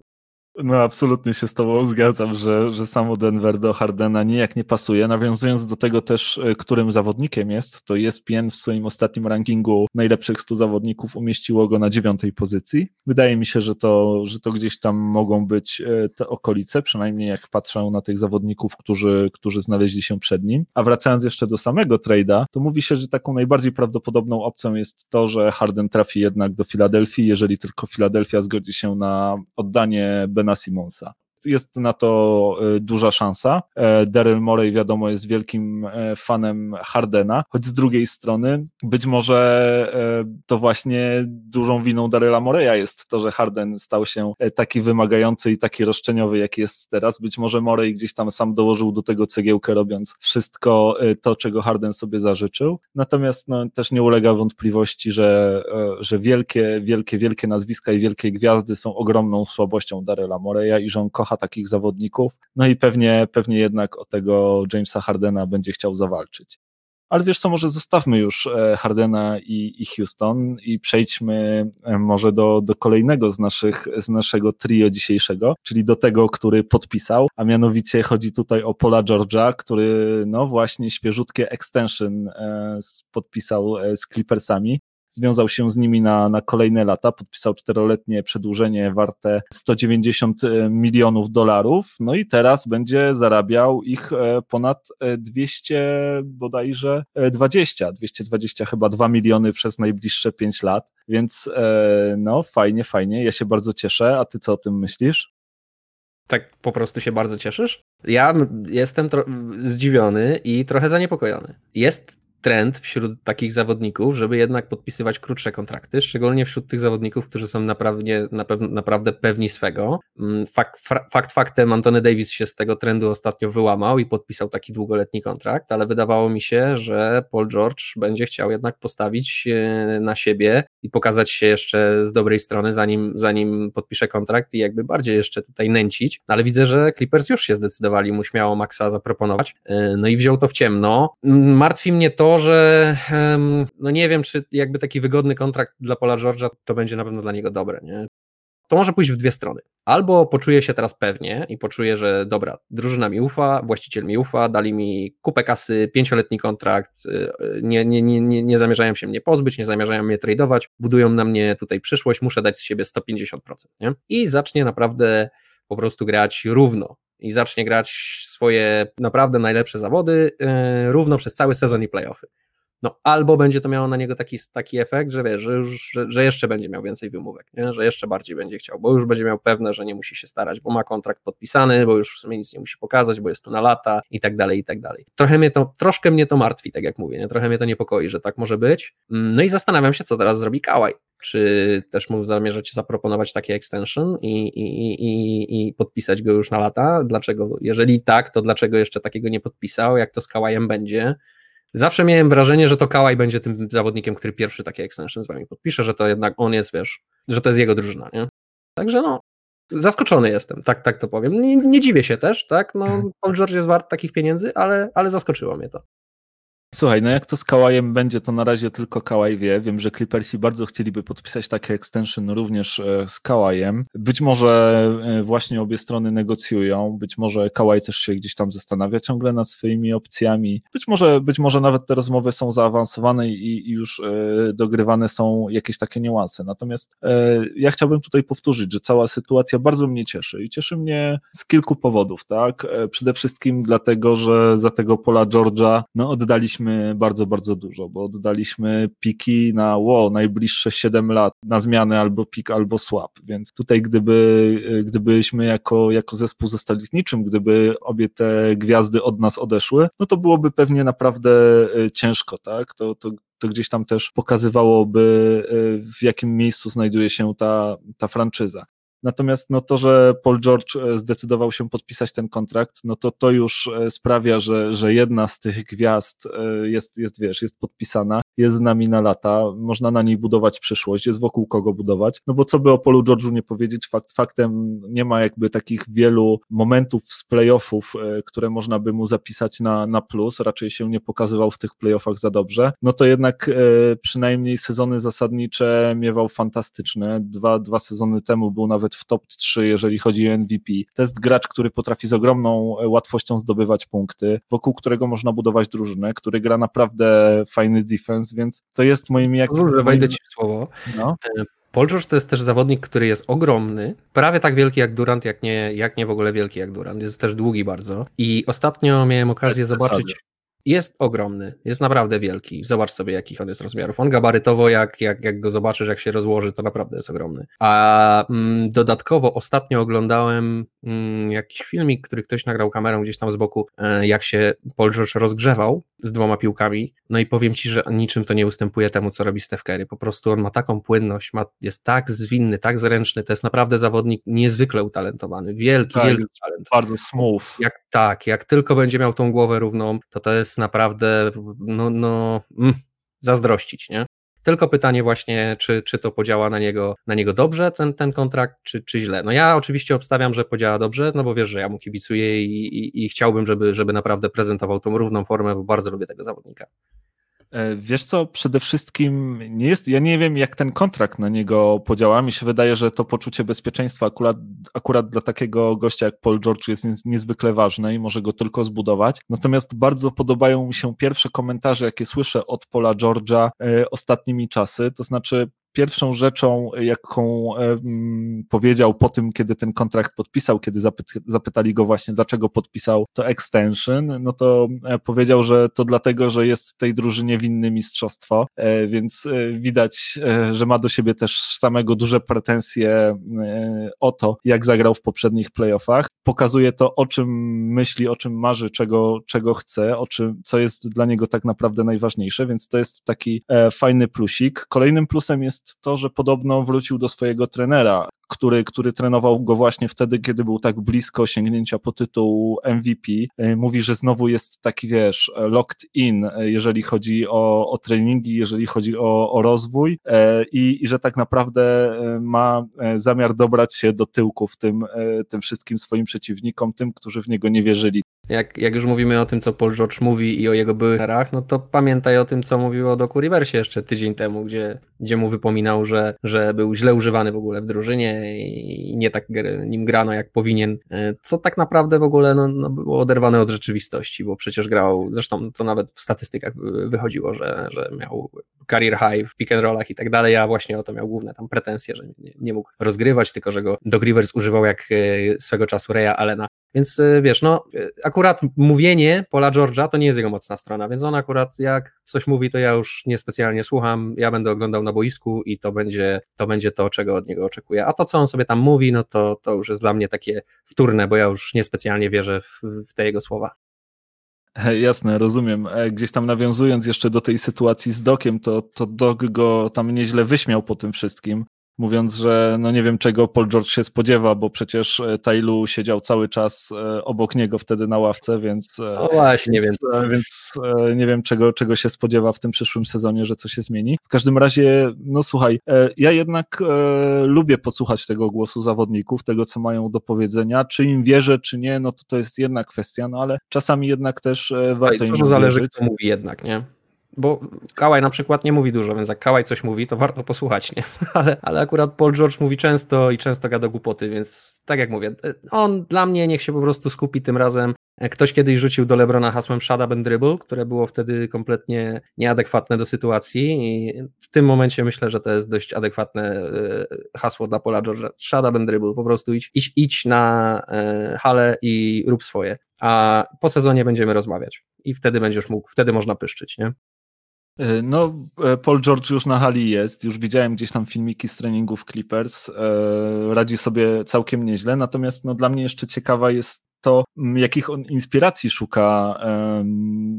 No absolutnie się z tobą zgadzam, że, że samo Denver do Hardena nijak nie pasuje. Nawiązując do tego też, e, którym zawodnikiem jest, to ESPN w swoim ostatnim rankingu najlepszych 100 zawodników umieściło go na dziewiątej pozycji. Wydaje mi się, że to, że to gdzieś tam mogą być e, te okolice, przynajmniej jak patrzę na tych zawodników, którzy, którzy znaleźli się przed nim. A wracając jeszcze do samego trade'a, to mówi się, że taką najbardziej prawdopodobną opcją jest to, że Harden trafi jednak do Filadelfii, jeżeli tylko Filadelfia zgodzi się na oddanie Bena Anna Simonsa. Jest na to e, duża szansa. E, Daryl Morey wiadomo jest wielkim e, fanem Hardena, choć z drugiej strony być może to właśnie dużą winą Daryla Moreya jest to, że Harden stał się taki wymagający i taki roszczeniowy, jaki jest teraz. Być może Morey gdzieś tam sam dołożył do tego cegiełkę, robiąc wszystko to, czego Harden sobie zażyczył. Natomiast no, też nie ulega wątpliwości, że, że wielkie, wielkie, wielkie nazwiska i wielkie gwiazdy są ogromną słabością Daryla Moreya i że on kocha takich zawodników, no i pewnie, pewnie jednak o tego Jamesa Hardena będzie chciał zawalczyć. Ale wiesz co, może zostawmy już e, Hardena i, i Houston i przejdźmy e, może do, do kolejnego z, naszych, z naszego trio dzisiejszego, czyli do tego, który podpisał, a mianowicie chodzi tutaj o Paula Georgia, który no właśnie świeżutkie extension e, podpisał z Clippersami związał się z nimi na, na kolejne lata, podpisał czteroletnie przedłużenie warte 190 e, milionów dolarów, no i teraz będzie zarabiał ich e, ponad 200 e, bodajże 20, 220 chyba 2 miliony przez najbliższe 5 lat, więc no fajnie, fajnie, ja się bardzo cieszę, a ty co o tym myślisz? Tak po prostu się bardzo cieszysz? Ja jestem zdziwiony i trochę zaniepokojony. Jest trend wśród takich zawodników, żeby jednak podpisywać krótsze kontrakty, szczególnie wśród tych zawodników, którzy są naprawdę, naprawdę pewni swego. Mm, fakt, fakt faktem, Antony Davis się z tego trendu ostatnio wyłamał i podpisał taki długoletni kontrakt, ale wydawało mi się, że Paul George będzie chciał jednak postawić na siebie i pokazać się jeszcze z dobrej strony, zanim, zanim podpisze kontrakt i jakby bardziej jeszcze tutaj nęcić. Ale widzę, że Clippers już się zdecydowali mu śmiało Maxa zaproponować. E, no i wziął to w ciemno. Martwi mnie to, że no nie wiem, czy jakby taki wygodny kontrakt dla Paula George'a to będzie na pewno dla niego dobre. Nie? To może pójść w dwie strony. Albo poczuję się teraz pewnie i poczuję, że dobra, drużyna mi ufa, właściciel mi ufa, dali mi kupę kasy, pięcioletni kontrakt, y, nie, nie, nie, nie, nie zamierzają się mnie pozbyć, nie zamierzają mnie tradować, budują na mnie tutaj przyszłość, muszę dać z siebie 150%. Nie? I zacznie naprawdę po prostu grać równo i zacznie grać swoje naprawdę najlepsze zawody yy, równo przez cały sezon i playoffy. no albo będzie to miało na niego taki, taki efekt, że wiesz, że, już, że, że jeszcze będzie miał więcej wymówek, nie? że jeszcze bardziej będzie chciał, bo już będzie miał pewne, że nie musi się starać, bo ma kontrakt podpisany, bo już w sumie nic nie musi pokazać, bo jest tu na lata i tak dalej, i tak dalej. Trochę mnie to, troszkę mnie to martwi, tak jak mówię, nie? trochę mnie to niepokoi, że tak może być. Mm, no i zastanawiam się, co teraz zrobi Kałaj. Czy też mu zamierzacie zaproponować taki extension i, i, i, i podpisać go już na lata? Dlaczego? Jeżeli tak, to dlaczego jeszcze takiego nie podpisał? Jak to z Kałajem będzie? Zawsze miałem wrażenie, że to Kałaj będzie tym zawodnikiem, który pierwszy takie extension z wami podpisze, że to jednak on jest, wiesz, że to jest jego drużyna, nie? Także no, zaskoczony jestem, tak, tak to powiem. Nie, nie dziwię się też, tak, no Paul George jest wart takich pieniędzy, ale, ale zaskoczyło mnie to. Słuchaj, no jak to z Kałajem będzie, to na razie tylko Kałaj wie. Wiem, że Clippersi bardzo chcieliby podpisać takie extension również e, z Kałajem. Być może e, właśnie obie strony negocjują, być może Kałaj też się gdzieś tam zastanawia ciągle nad swoimi opcjami. Być może, być może nawet te rozmowy są zaawansowane i, i już e, dogrywane są jakieś takie niuanse. Natomiast ja chciałbym tutaj powtórzyć, że cała sytuacja bardzo mnie cieszy i cieszy mnie z kilku powodów, tak? Przede wszystkim dlatego, że za tego pola Georgia no, oddaliśmy oddaliśmy bardzo, bardzo dużo, bo oddaliśmy piki na wow, najbliższe 7 lat na zmianę albo pik, albo swap, więc tutaj gdyby, gdybyśmy jako, jako zespół zostali z niczym, gdyby obie te gwiazdy od nas odeszły, no to byłoby pewnie naprawdę e, ciężko, tak? To, to, to gdzieś tam też pokazywałoby, e, w jakim miejscu znajduje się ta, ta franczyza. Natomiast no to, że Paul George e, zdecydował się podpisać ten kontrakt, no to to już e, sprawia, że, że jedna z tych gwiazd e, jest, jest, wiesz, jest podpisana, jest z nami na lata, można na niej budować przyszłość, jest wokół kogo budować, no bo co by o Paulu George'u nie powiedzieć, fakt faktem nie ma jakby takich wielu momentów z playoffów, które można by mu zapisać na, na plus, raczej się nie pokazywał w tych playoffach za dobrze, no to jednak przynajmniej sezony zasadnicze miewał fantastyczne, dwa, dwa sezony temu był nawet nawet w top 3, jeżeli chodzi o MVP. To jest gracz, który potrafi z ogromną e, łatwością zdobywać punkty, wokół którego można budować drużynę, który gra naprawdę fajny defense, więc to jest moim jak... Wejdę ci w słowo. No. E, Paul George to jest też zawodnik, który jest ogromny, prawie tak wielki jak Durant, jak nie, jak nie w ogóle wielki jak Durant. Jest też długi bardzo. I ostatnio miałem okazję zobaczyć jest ogromny, jest naprawdę wielki. Zobacz sobie, jakich on jest rozmiarów. On gabarytowo, jak, jak, jak go zobaczysz, jak się rozłoży, to naprawdę jest ogromny. A mm, dodatkowo ostatnio oglądałem mm, jakiś filmik, który ktoś nagrał kamerą gdzieś tam z boku, e, jak się Paul George rozgrzewał z dwoma piłkami. No i powiem ci, że niczym to nie ustępuje temu, co robi Steph Curry. Po prostu on ma taką płynność, ma, jest tak zwinny, tak zręczny. To jest naprawdę zawodnik niezwykle utalentowany. Wielki, tak, wielki talent. Bardzo smooth. Jak, tak, jak tylko będzie miał tą głowę równą, to to jest jest naprawdę no, no mm, zazdrościć, nie? Tylko pytanie właśnie, czy, czy to podziała na niego, na niego dobrze, ten, ten kontrakt, czy, czy źle. No ja oczywiście obstawiam, że podziała dobrze, no bo wiesz, że ja mu kibicuję i, i, i chciałbym, żeby, żeby naprawdę prezentował tą równą formę, bo bardzo lubię tego zawodnika. E, wiesz co, przede wszystkim nie jest, ja nie wiem jak ten kontrakt na niego podziała, mi się wydaje, że to poczucie bezpieczeństwa akurat, akurat dla takiego gościa jak Paul George jest niezwykle ważne i może go tylko zbudować, natomiast bardzo podobają mi się pierwsze komentarze, jakie słyszę od Paula George'a e, ostatnimi czasy, to znaczy pierwszą rzeczą, jaką powiedział po tym, kiedy ten kontrakt podpisał, kiedy zapytali go właśnie, dlaczego podpisał to extension, no to e, powiedział, że to dlatego, że jest tej drużynie winny mistrzostwo, e, więc e, widać, że ma do siebie też samego duże pretensje o to, jak zagrał w poprzednich playoffach. Pokazuje to, o czym myśli, o czym marzy, czego, czego chce, o czym, co jest dla niego tak naprawdę najważniejsze, więc to jest taki fajny plusik. Kolejnym plusem jest jest to, że podobno wrócił do swojego trenera, który, który trenował go właśnie wtedy, kiedy był tak blisko sięgnięcia po tytuł MVP. E, mówi, że znowu jest taki, wiesz, locked in, e, jeżeli chodzi o, o treningi, jeżeli chodzi o, o rozwój e, i, i że tak naprawdę ma zamiar dobrać się do tyłków tym, tym wszystkim swoim przeciwnikom, tym, którzy w niego nie wierzyli jak, jak już mówimy o tym, co Paul George mówi i o jego byłych erach, no to pamiętaj o tym, co mówił o Doku Riversie jeszcze tydzień temu, gdzie, gdzie mu wypominał, że, że był źle używany w ogóle w drużynie i nie tak nim grano, jak powinien, e, co tak naprawdę w ogóle no, no było oderwane od rzeczywistości, bo przecież grał, zresztą to nawet w statystykach wychodziło, że, że miał career high w pick and rollach i tak dalej, a właśnie o to miał główne tam pretensje, że nie, nie mógł rozgrywać, tylko że go Doc Rivers używał jak swego czasu Reya Allena. Więc wiesz, no akurat mówienie Paula George'a to nie jest jego mocna strona, więc on akurat jak coś mówi, to ja już niespecjalnie słucham, ja będę oglądał na boisku i to będzie to, będzie to czego od niego oczekuję. A to, co on sobie tam mówi, no to, to już jest dla mnie takie wtórne, bo ja już niespecjalnie wierzę w, w te jego słowa. Jasne, rozumiem. E, gdzieś tam nawiązując jeszcze do tej sytuacji z Dokiem, to, to Dok go tam nieźle wyśmiał po tym wszystkim mówiąc, że no nie wiem czego Paul George się spodziewa, bo przecież e, Tailu siedział cały czas e, obok niego wtedy na ławce, więc e, no właśnie, więc, więc nie wiem czego, czego się spodziewa w tym przyszłym sezonie, że co się zmieni. W każdym razie, no słuchaj, ja jednak lubię posłuchać tego głosu zawodników, tego co mają do powiedzenia, czy im wierzę, czy nie, no to to jest jedna kwestia, no ale czasami jednak też warto Oj, im dużo zależy, kto mówi jednak, nie? Bo Kałaj na przykład nie mówi dużo, więc jak Kałaj coś mówi, to warto posłuchać, nie? (laughs) Ale, ale akurat Paul George mówi często i często gada głupoty, więc tak jak mówię, on dla mnie niech się po prostu skupi tym razem. Ktoś kiedyś rzucił do Lebrona hasłem up and dribble, które było wtedy kompletnie nieadekwatne do sytuacji i w tym momencie myślę, że to jest dość adekwatne e, hasło dla Paula George'a. Up and dribble, po prostu idź, idź, idź na e, halę i rób swoje. A po sezonie będziemy rozmawiać i wtedy będziesz mógł, wtedy można pyszczyć, nie? E, no, e, Paul George już na hali jest, już widziałem gdzieś tam filmiki z treningów Clippers, e, radzi sobie całkiem nieźle, natomiast no, dla mnie jeszcze ciekawa jest to mm, jakich on inspiracji szuka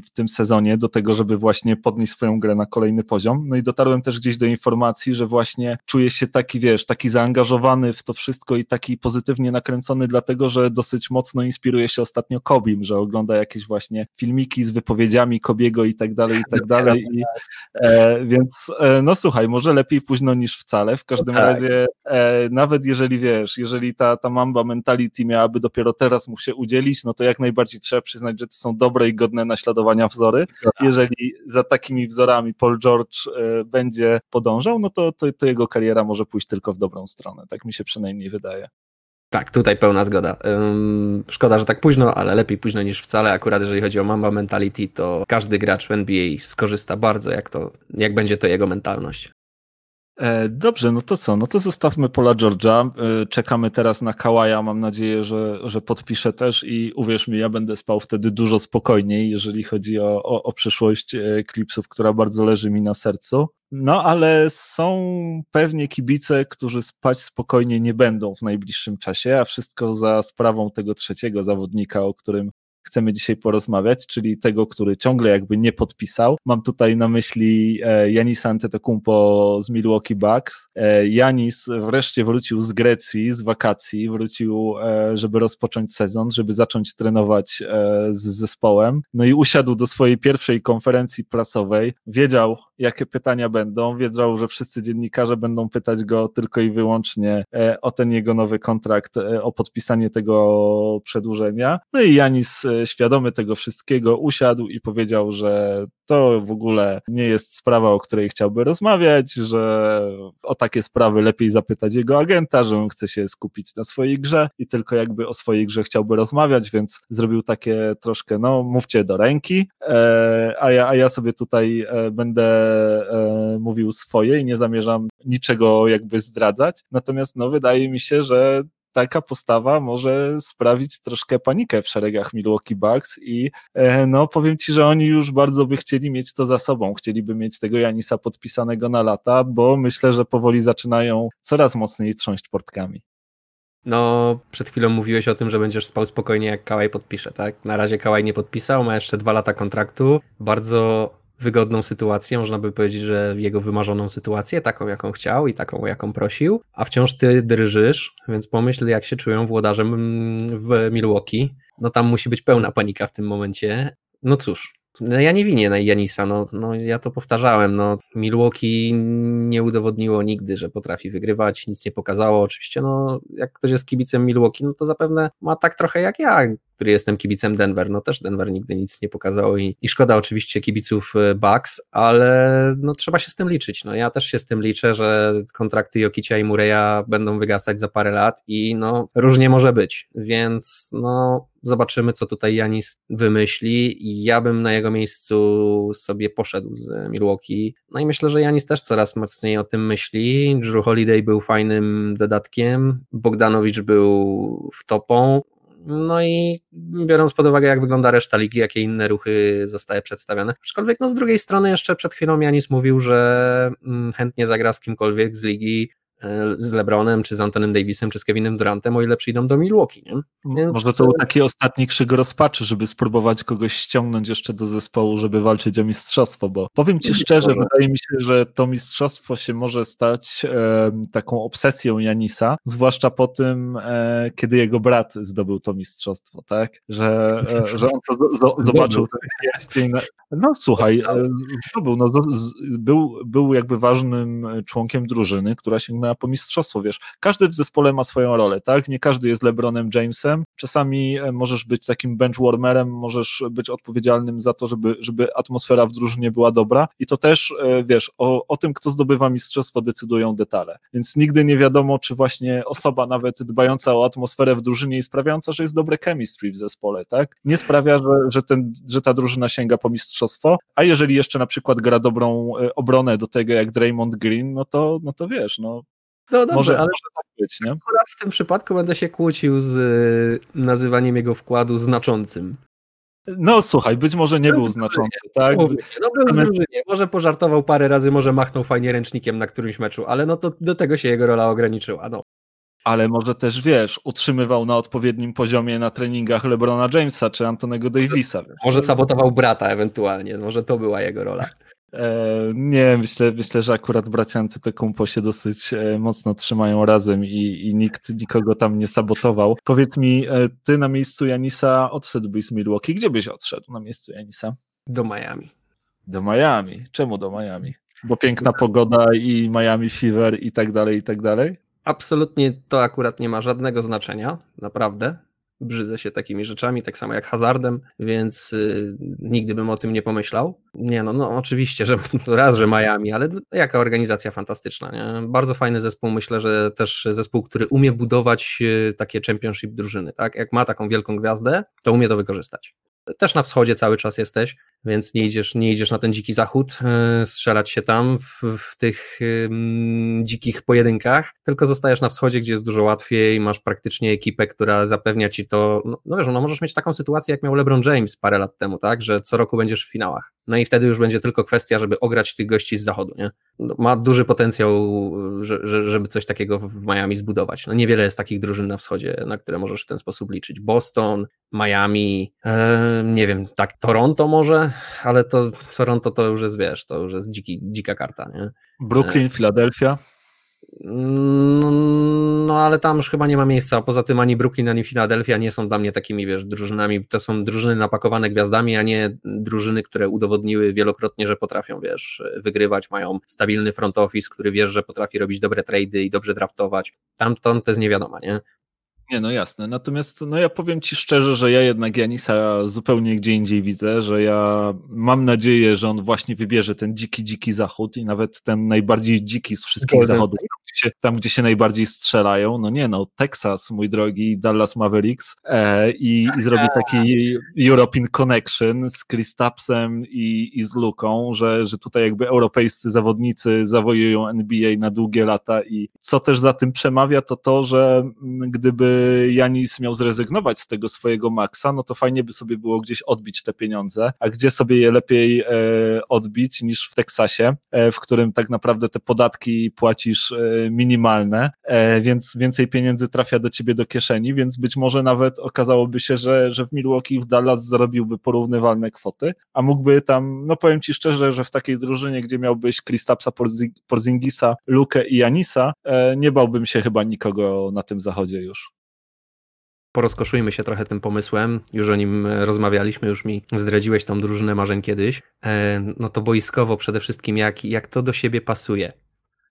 w tym sezonie do tego, żeby właśnie podnieść swoją grę na kolejny poziom. No i dotarłem też gdzieś do informacji, że właśnie czuje się taki, wiesz, taki zaangażowany w to wszystko i taki pozytywnie nakręcony, dlatego że dosyć mocno inspiruje się ostatnio Kobim, że ogląda jakieś właśnie filmiki z wypowiedziami Kobiego i tak dalej, i tak dalej. I, e, więc e, no słuchaj, może lepiej późno niż wcale. W każdym no tak. razie, e, nawet jeżeli wiesz, jeżeli ta, ta Mamba mentality miałaby dopiero teraz mu się udzielić, no to jak najbardziej trzeba przyznać, że to są dobre i godne naśladowania wzory. Jeżeli za takimi wzorami Paul George e, będzie podążał, no to, to, to jego kariera może pójść tylko w dobrą stronę. Tak mi się przynajmniej wydaje. Tak, tutaj pełna zgoda. Szkoda, że tak późno, ale lepiej późno niż wcale. Akurat jeżeli chodzi o Mamba Mentality, to każdy gracz w NBA skorzysta bardzo, jak, to, jak będzie to jego mentalność. E, dobrze, no to co? No to zostawmy Pola George'a. E, czekamy teraz na Kałaja. Mam nadzieję, że, że podpiszę też i uwierz mi, ja będę spał wtedy dużo spokojniej, jeżeli chodzi o, o, o przyszłość e, Clipsów, która bardzo leży mi na sercu. No ale są pewnie kibice, którzy spać spokojnie nie będą w najbliższym czasie, a wszystko za sprawą tego trzeciego zawodnika, o którym chcemy dzisiaj porozmawiać, czyli tego, który ciągle jakby nie podpisał. Mam tutaj na myśli e, Janisa Antetokounmpo z Milwaukee Bucks. E, Janis wreszcie wrócił z Grecji, z wakacji, wrócił, e, żeby rozpocząć sezon, żeby zacząć trenować z zespołem. No i usiadł do swojej pierwszej konferencji prasowej. Wiedział, jakie pytania będą. Wiedział, że wszyscy dziennikarze będą pytać go tylko i wyłącznie o ten jego nowy kontrakt, o podpisanie tego przedłużenia. No i Janis świadomy tego wszystkiego, usiadł i powiedział, że to w ogóle nie jest sprawa, o której chciałby rozmawiać, że o takie sprawy lepiej zapytać jego agenta, że on chce się skupić na swojej grze i tylko jakby o swojej grze chciałby rozmawiać, więc zrobił takie troszkę, no mówcie do ręki, e, a, ja, a ja sobie tutaj e, będę e, mówił swoje i nie zamierzam niczego jakby zdradzać, natomiast no wydaje mi się, że taka postawa może sprawić troszkę panikę w szeregach Milwaukee Bucks i e, no powiem Ci, że oni już bardzo by chcieli mieć to za sobą, chcieliby mieć tego Janisa podpisanego na lata, bo myślę, że powoli zaczynają coraz mocniej trząść portkami. No, przed chwilą mówiłeś o tym, że będziesz spał spokojnie, jak Kałaj podpisze, tak? Na razie Kałaj nie podpisał, ma jeszcze dwa lata kontraktu. Bardzo wygodną sytuację, można by powiedzieć, że jego wymarzoną sytuację, taką jaką chciał i taką jaką prosił, a wciąż ty drżysz, więc pomyśl jak się czują włodarze w Milwaukee. No tam musi być pełna panika w tym momencie. No cóż, no ja nie winię na Janisa, no, no ja to powtarzałem, no Milwaukee nie udowodniło nigdy, że potrafi wygrywać, nic nie pokazało, oczywiście no jak ktoś jest kibicem Milwaukee, no to zapewne ma tak trochę jak ja, który jestem kibicem Denver. No też Denver nigdy nic nie pokazał i, i szkoda oczywiście kibiców e, Bucks, ale no trzeba się z tym liczyć. No ja też się z tym liczę, że kontrakty Jokicia i Mureya będą wygasać za parę lat i no różnie może być, więc no zobaczymy, co tutaj Janis wymyśli. Ja bym na jego miejscu sobie poszedł z Milwaukee. No i myślę, że Janis też coraz mocniej o tym myśli. Drew Holiday był fajnym dodatkiem, Bogdanowicz był w topą. No i biorąc pod uwagę, jak wygląda reszta ligi, jakie inne ruchy zostały przedstawione. Aczkolwiek no z drugiej strony jeszcze przed chwilą Janis mówił, że mm, chętnie zagra z kimkolwiek z ligi, z LeBronem, czy z Antonym Davisem, czy z Kevinem Durantem, o ile przyjdą do Milwaukee. Nie? Więc... Może to był taki ostatni krzyk rozpaczy, żeby spróbować kogoś ściągnąć jeszcze do zespołu, żeby walczyć o mistrzostwo, bo powiem Ci szczerze, może. wydaje mi się, że to mistrzostwo się może stać e, taką obsesją Janisa, zwłaszcza po tym, e, kiedy jego brat zdobył to mistrzostwo, tak? Że, e, że on to z, z, (laughs) zobaczył. Ten no słuchaj, e, zdobył, no, z, był, był jakby ważnym członkiem drużyny, która sięgnęła po mistrzostwo, wiesz, każdy w zespole ma swoją rolę, tak, nie każdy jest LeBronem Jamesem, czasami e, możesz być takim benchwarmerem, możesz być odpowiedzialnym za to, żeby, żeby atmosfera w drużynie była dobra. I to też, e, wiesz, o, o tym, kto zdobywa mistrzostwo decydują detale, więc nigdy nie wiadomo, czy właśnie osoba nawet dbająca o atmosferę w drużynie i sprawiająca, że jest dobre chemistry w zespole, tak, nie sprawia, że, że, ten, że ta drużyna sięga po mistrzostwo, a jeżeli jeszcze na przykład gra dobrą e, obronę do tego jak Draymond Green, no to, no to wiesz, no no dobrze, może, ale może tak być, nie? Akurat w tym przypadku będę się kłócił z y, nazywaniem jego wkładu znaczącym. No słuchaj, być może nie był znaczący, tak? No był w drużynie, może pożartował parę razy, może machnął fajnie ręcznikiem na którymś meczu, ale no to do tego się jego rola ograniczyła, no. Ale może też, wiesz, utrzymywał na odpowiednim poziomie na treningach LeBrona Jamesa czy Antonego Davisa. Może sabotował brata ewentualnie, może to była jego rola. E, nie, myślę, myślę, że akurat bracia Antetokounmpo się dosyć e, mocno trzymają razem i, i nikt nikogo tam nie sabotował. Powiedz mi, e, ty na miejscu Janisa odszedłbyś z Milwaukee. Gdzie byś odszedł na miejscu Janisa? Do Miami. Do Miami. Czemu do Miami? Bo piękna pogoda i Miami Fever i tak dalej, i tak dalej? Absolutnie to akurat nie ma żadnego znaczenia, naprawdę brzydzę się takimi rzeczami, tak samo jak hazardem, więc y, nigdy bym o tym nie pomyślał. Nie no, no oczywiście, że (laughs) raz, że Miami, ale jaka organizacja fantastyczna, nie? Bardzo fajny zespół, myślę, że też zespół, który umie budować y, takie championship drużyny, tak? Jak ma taką wielką gwiazdę, to umie to wykorzystać. Też na wschodzie cały czas jesteś, więc nie idziesz, nie idziesz na ten dziki zachód, yy, strzelać się tam w, w tych dzikich pojedynkach, tylko zostajesz na wschodzie, gdzie jest dużo łatwiej, masz praktycznie ekipę, która zapewnia ci to, no, no wiesz, no możesz mieć taką sytuację, jak miał LeBron James parę lat temu, tak, że co roku będziesz w finałach. No i wtedy już będzie tylko kwestia, żeby ograć tych gości z zachodu, nie? No, ma duży potencjał, że, żeby coś takiego w Miami zbudować. No niewiele jest takich drużyn na wschodzie, na które możesz w ten sposób liczyć. Boston, Miami, e, nie wiem, tak, Toronto może, ale to Toronto to już jest, wiesz, to już jest dziki, dzika karta, nie? Brooklyn, Philadelphia. No, no, ale tam już chyba nie ma miejsca. A poza tym ani Brooklyn, ani Philadelphia nie są dla mnie takimi, wiesz, drużynami. To są drużyny napakowane gwiazdami, a nie drużyny, które udowodniły wielokrotnie, że potrafią, wiesz, wygrywać, mają stabilny front office, który wiesz, że potrafi robić dobre trady i dobrze draftować. Tam to, to jest niewiadoma, nie? Nie, no jasne. Natomiast no ja powiem ci szczerze, że ja jednak Janisa zupełnie gdzie indziej widzę, że ja mam nadzieję, że on właśnie wybierze ten dziki, dziki zachód i nawet ten najbardziej dziki z wszystkich Golden zachodów, tam gdzie, się, tam gdzie, się, najbardziej strzelają. No nie no, Texas, mój drogi, Dallas Mavericks e, i, i zrobi taki European Connection z Kristapsem i, i z Luką, że, że tutaj jakby europejscy zawodnicy zawojują NBA na długie lata i co też za tym przemawia, to to, że gdyby Janis miał zrezygnować z tego swojego maksa, no to fajnie by sobie było gdzieś odbić te pieniądze, a gdzie sobie je lepiej e, odbić niż w Teksasie, e, w którym tak naprawdę te podatki płacisz e, minimalne, więc więcej pieniędzy trafia do ciebie do kieszeni, więc być może nawet okazałoby się, że, że w Milwaukee w Dallas zarobiłby porównywalne kwoty, a mógłby tam, no powiem ci szczerze, że w takiej drużynie, gdzie miałbyś Kristapsa, Porzingisa, Lukę i Janisa, nie bałbym się chyba nikogo na tym zachodzie już porozkoszujmy się trochę tym pomysłem. Już o nim e, rozmawialiśmy, już mi zdradziłeś tą drużynę marzeń kiedyś. E, no to boiskowo przede wszystkim, jak, jak to do siebie pasuje.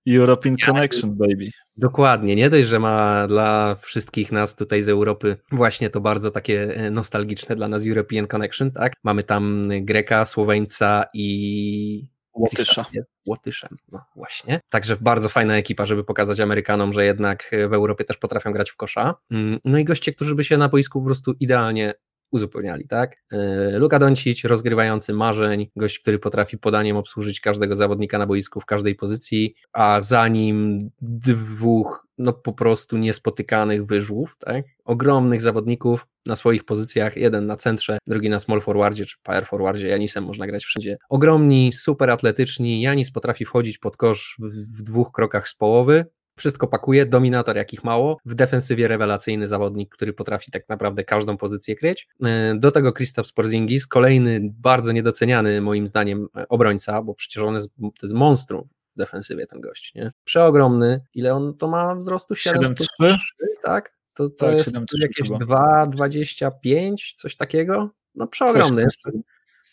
European Connection, baby. Dokładnie, nie dość, że ma dla wszystkich nas tutaj z Europy właśnie to bardzo takie e, nostalgiczne dla nas European Connection, tak? Mamy tam Greka, Słoweńca i Łotysza. Łotyszem, no właśnie. Także bardzo fajna ekipa, żeby pokazać Amerykanom, że jednak w Europie też potrafią grać w kosza. Mm, no i goście, którzy by się na boisku po prostu idealnie uzupełniali, tak? E, Luka Doncic, rozgrywający marzeń, gość, który potrafi podaniem obsłużyć każdego zawodnika na boisku w każdej pozycji, a za nim dwóch, no po prostu niespotykanych wyżłów, tak? Ogromnych zawodników na swoich pozycjach, jeden na centrze, drugi na small forwardzie czy power forwardzie, Janisem można grać wszędzie. Ogromni, super atletyczni, Janis potrafi wchodzić pod kosz w, w dwóch krokach z połowy, wszystko pakuje, dominator jakich mało, w defensywie rewelacyjny zawodnik, który potrafi tak naprawdę każdą pozycję kryć. E, do tego Kristaps Porzingis, kolejny bardzo niedoceniany moim zdaniem e, obrońca, bo przecież on jest, to jest monstrum w defensywie ten gość, nie? Przeogromny, ile on to ma wzrostu? 7,3? Tak? To, to tak, jest jakieś 2,25, coś takiego? No przeogromny jest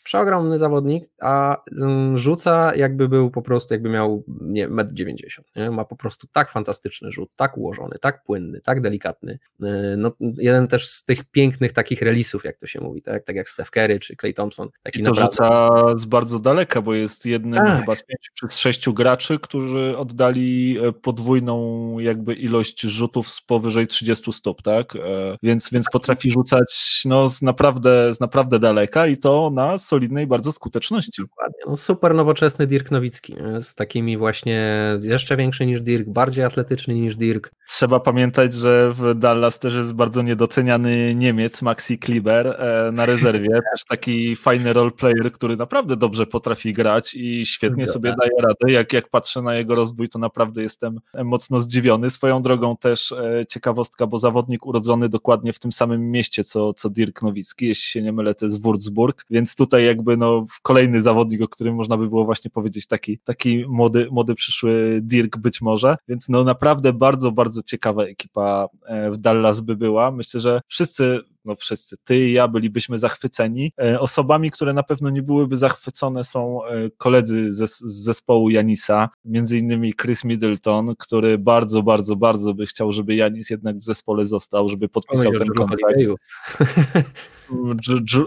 przeogromny zawodnik, a mm, rzuca jakby był po prostu, jakby miał nie, 1,90 m. Ma po prostu tak fantastyczny rzut, tak ułożony, tak płynny, tak delikatny. Y, no, jeden też z tych pięknych takich relisów, jak to się mówi, tak, tak jak Steph Curry czy Clay Thompson. Taki I to naprawdę... rzuca z bardzo daleka, bo jest jednym tak. chyba z pięciu czy z sześciu graczy, którzy oddali e, podwójną jakby ilość rzutów z powyżej 30 stóp, tak? E, więc, więc potrafi rzucać no, z, naprawdę, z naprawdę daleka i to na solidnej bardzo skuteczności. Dokładnie. No, super nowoczesny Dirk Nowicki, z takimi właśnie jeszcze większy niż Dirk, bardziej atletyczny niż Dirk. Trzeba pamiętać, że w Dallas też jest bardzo niedoceniany Niemiec, Maxi Kliber e, na rezerwie, (laughs) też taki fajny roleplayer, który naprawdę dobrze potrafi grać i świetnie sobie daje radę. Jak, jak patrzę na jego rozwój, to naprawdę jestem mocno zdziwiony. Swoją drogą też e, ciekawostka, bo zawodnik urodzony dokładnie w tym samym mieście, co, co Dirk Nowicki, jeśli się nie mylę, to jest Würzburg, więc tutaj jakby no kolejny zawodnik, o którym można by było właśnie powiedzieć, taki, taki młody, młody przyszły Dirk być może, więc no naprawdę bardzo, bardzo ciekawa ekipa e, w Dallas by była. Myślę, że wszyscy no wszyscy, ty i ja bylibyśmy zachwyceni. E, osobami, które na pewno nie byłyby zachwycone są e, koledzy z zespołu Janisa, między innymi Chris Middleton, który bardzo, bardzo, bardzo by chciał, żeby Janis jednak w zespole został, żeby podpisał ten kontrakt. (laughs)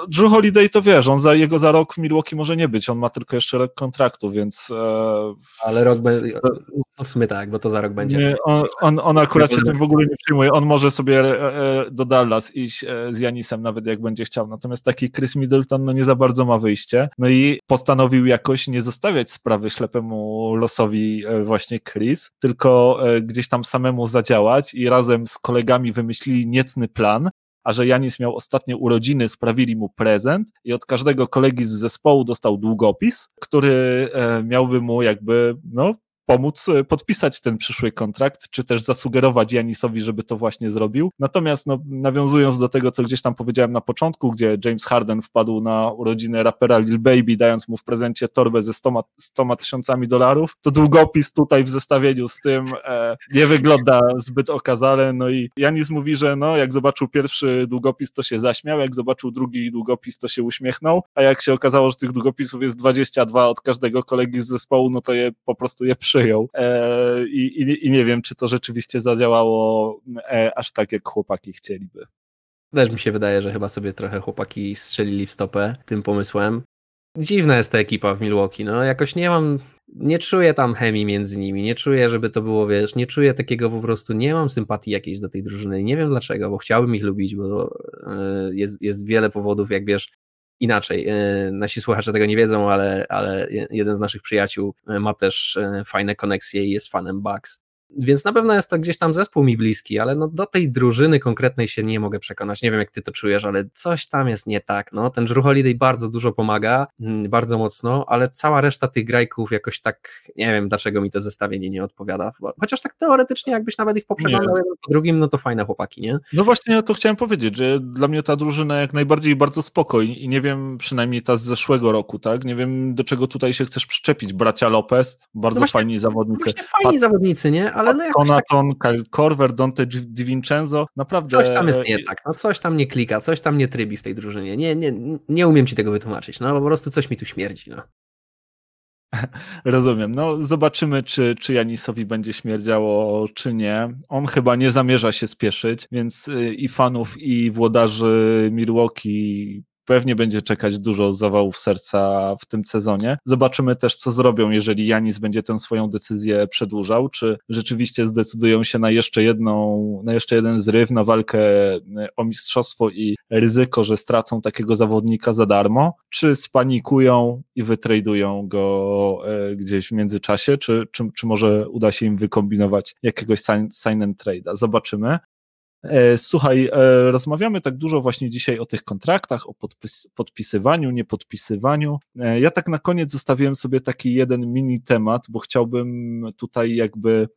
Drew Holiday to wiesz, on za, jego za rok w Milwaukee może nie być, on ma tylko jeszcze rok kontraktu, więc... E, Ale rok będzie, no w sumie tak, bo to za rok będzie. Nie, on, on, on akurat się tym w ogóle nie przyjmuje, on może sobie e, e, do Dallas iść z Janisem nawet jak będzie chciał, natomiast taki Chris Middleton no nie za bardzo ma wyjście, no i postanowił jakoś nie zostawiać sprawy ślepemu losowi właśnie Chris, tylko gdzieś tam samemu zadziałać i razem z kolegami wymyślili niecny plan, a że Janis miał ostatnie urodziny, sprawili mu prezent i od każdego kolegi z zespołu dostał długopis, który e, miałby mu jakby, no, pomóc e, podpisać ten przyszły kontrakt, czy też zasugerować Janisowi, żeby to właśnie zrobił. Natomiast no, nawiązując do tego, co gdzieś tam powiedziałem na początku, gdzie James Harden wpadł na urodziny rapera Lil Baby, dając mu w prezencie torbę ze 100, 100 tysiącami dolarów, to długopis tutaj w zestawieniu z tym e, nie wygląda zbyt okazale. No i Janis mówi, że no, jak zobaczył pierwszy długopis, to się zaśmiał, jak zobaczył drugi długopis, to się uśmiechnął, a jak się okazało, że tych długopisów jest 22 od każdego kolegi z zespołu, no to je po prostu je przyjął przyjął. E, i, i, I nie wiem, czy to rzeczywiście zadziałało e, aż tak, jak chłopaki chcieliby. Też mi się wydaje, że chyba sobie trochę chłopaki strzelili w stopę tym pomysłem. Dziwna jest ta ekipa w Milwaukee, no jakoś nie mam, nie czuję tam chemii między nimi, nie czuję, żeby to było, wiesz, nie czuję takiego po prostu, nie mam sympatii jakiejś do tej drużyny, nie wiem dlaczego, bo chciałbym ich lubić, bo e, jest, jest wiele powodów, jak wiesz, inaczej. E, nasi słuchacze tego nie wiedzą, ale, ale jeden z naszych przyjaciół e, ma też e, fajne koneksje i jest fanem Bugs. Więc na pewno jest to gdzieś tam zespół mi bliski, ale no do tej drużyny konkretnej się nie mogę przekonać. Nie wiem, jak ty to czujesz, ale coś tam jest nie tak. No, ten Drew Holiday bardzo dużo pomaga, mm, bardzo mocno, ale cała reszta tych grajków jakoś tak, nie wiem, dlaczego mi to zestawienie nie odpowiada. Chociaż tak teoretycznie, jakbyś nawet ich poprzeglądał jeden po drugim, no to fajne chłopaki, nie? No właśnie, ja to chciałem powiedzieć, że dla mnie ta drużyna jak najbardziej bardzo spokojna i nie wiem, przynajmniej ta z zeszłego roku, tak? Nie wiem, do czego tutaj się chcesz przyczepić. Bracia Lopez, bardzo no właśnie, fajni zawodnicy. Właśnie fajni Pat zawodnicy, nie? Ale no Konaton, tak... Kyle Korver, Dante DiVincenzo, naprawdę... Coś tam jest nie tak, no coś tam nie klika, coś tam nie trybi w tej drużynie, nie, nie, nie umiem ci tego wytłumaczyć, no po prostu coś mi tu śmierdzi, no. (laughs) Rozumiem. No, zobaczymy, czy, czy Janisowi będzie śmierdziało, czy nie. On chyba nie zamierza się spieszyć, więc y, i fanów, i włodarzy Milwaukee pewnie będzie czekać dużo zawałów serca w tym sezonie. Zobaczymy też, co zrobią, jeżeli Janis będzie tę swoją decyzję przedłużał, czy rzeczywiście zdecydują się na jeszcze jedną, na jeszcze jeden zryw, na walkę e, o mistrzostwo i ryzyko, że stracą takiego zawodnika za darmo, czy spanikują i wytradują go e, gdzieś w międzyczasie, czy, czy, czy może uda się im wykombinować jakiegoś sign, sign and trade'a. Zobaczymy. E, słuchaj, e, rozmawiamy tak dużo właśnie dzisiaj o tych kontraktach, o podpis podpisywaniu, niepodpisywaniu. E, ja tak na koniec zostawiłem sobie taki jeden mini temat, bo chciałbym tutaj jakby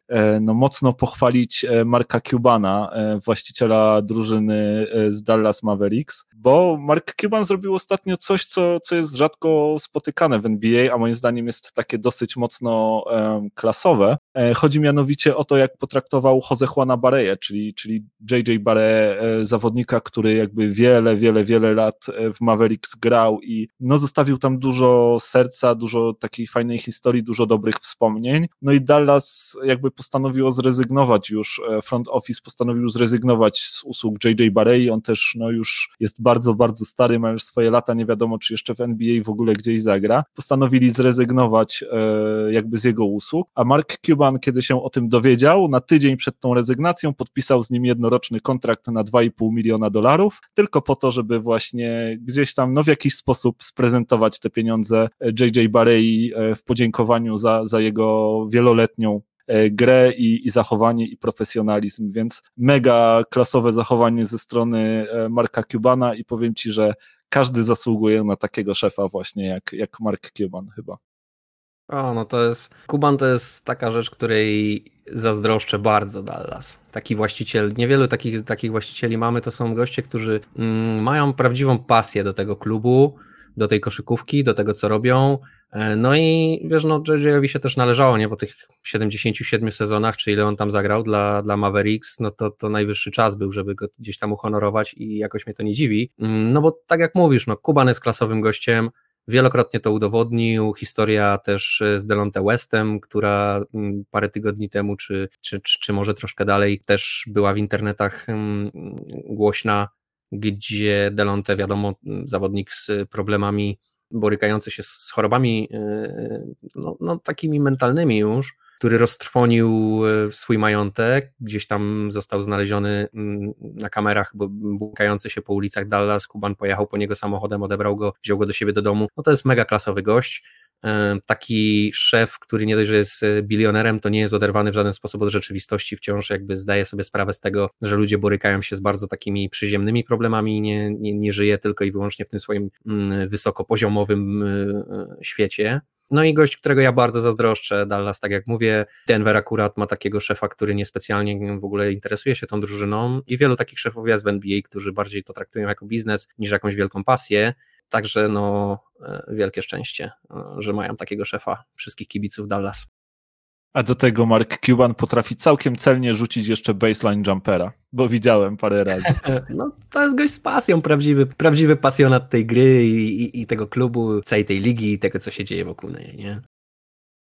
no, mocno pochwalić Marka Cubana, właściciela drużyny z Dallas Mavericks, bo Mark Cuban zrobił ostatnio coś, co, co jest rzadko spotykane w NBA, a moim zdaniem jest takie dosyć mocno klasowe. Chodzi mianowicie o to, jak potraktował Jose Juana Bareje, czyli, czyli JJ Barre, e, zawodnika, który jakby wiele, wiele, wiele lat e, w Mavericks grał i no zostawił tam dużo serca, dużo takiej fajnej historii, dużo dobrych wspomnień. No i Dallas jakby postanowiło zrezygnować już, e, front office postanowił zrezygnować z usług JJ Barrei, on też no już jest bardzo, bardzo stary, ma już swoje lata, nie wiadomo czy jeszcze w NBA w ogóle gdzieś zagra. Postanowili zrezygnować jakby z jego usług, a Mark Cuban, kiedy się o tym dowiedział, na tydzień przed tą rezygnacją podpisał z nim jednoroczny roczny kontrakt na 2,5 miliona dolarów, tylko po to, żeby właśnie gdzieś tam no, w jakiś sposób sprezentować te pieniądze JJ Barrei e, w podziękowaniu za, za jego wieloletnią e, grę i, i zachowanie i profesjonalizm, więc mega klasowe zachowanie ze strony e, Marka Cubana i powiem Ci, że każdy zasługuje na takiego szefa właśnie jak, jak Mark Cuban chyba. O, no to jest. Kuban to jest taka rzecz, której zazdroszczę bardzo Dallas. Taki właściciel, niewielu takich, takich właścicieli mamy, to są goście, którzy mm, mają prawdziwą pasję do tego klubu, do tej koszykówki, do tego, co robią. E, no i wiesz, no JJ-owi się też należało, nie? Po tych 77 sezonach, czy ile on tam zagrał dla, dla Mavericks, no to, to najwyższy czas był, żeby go gdzieś tam uhonorować i jakoś mnie to nie dziwi. Mm, no bo tak jak mówisz, no Kuban jest klasowym gościem, Wielokrotnie to udowodnił. Historia też e, z Delonte Westem, która mm, parę tygodni temu, czy, czy, czy, czy może troszkę dalej, też była w internetach mm, głośna, gdzie Delonte, wiadomo, zawodnik z problemami, borykający się z chorobami e, no, no, takimi mentalnymi już, który roztrwonił e, swój majątek, gdzieś tam został znaleziony mm, na kamerach błąkający się po ulicach Dallas, Kuban pojechał po niego samochodem, odebrał go, wziął go do siebie do domu, no to jest mega klasowy gość, taki szef, który nie dość, że jest e, bilionerem, to nie jest oderwany w żaden sposób od rzeczywistości, wciąż jakby zdaje sobie sprawę z tego, że ludzie borykają się z bardzo takimi przyziemnymi problemami, nie, nie, nie żyje tylko i wyłącznie w tym swoim mm, wysokopoziomowym świecie. No i gość, którego ja bardzo zazdroszczę, Dallas, tak jak mówię, Denver akurat ma takiego szefa, który niespecjalnie w ogóle interesuje się tą drużyną i wielu takich szefów jest w NBA, którzy bardziej to traktują jako biznes niż jakąś wielką pasję. Także no, e, wielkie szczęście, e, że mają takiego szefa wszystkich kibiców Dallas. A do tego Mark Cuban potrafi całkiem celnie rzucić jeszcze baseline jumpera, bo widziałem parę (laughs) razy. No to jest gość z pasją, prawdziwy, prawdziwy pasjonat tej gry i, i, i tego klubu, całej tej ligi i tego, co się dzieje wokół niej, nie?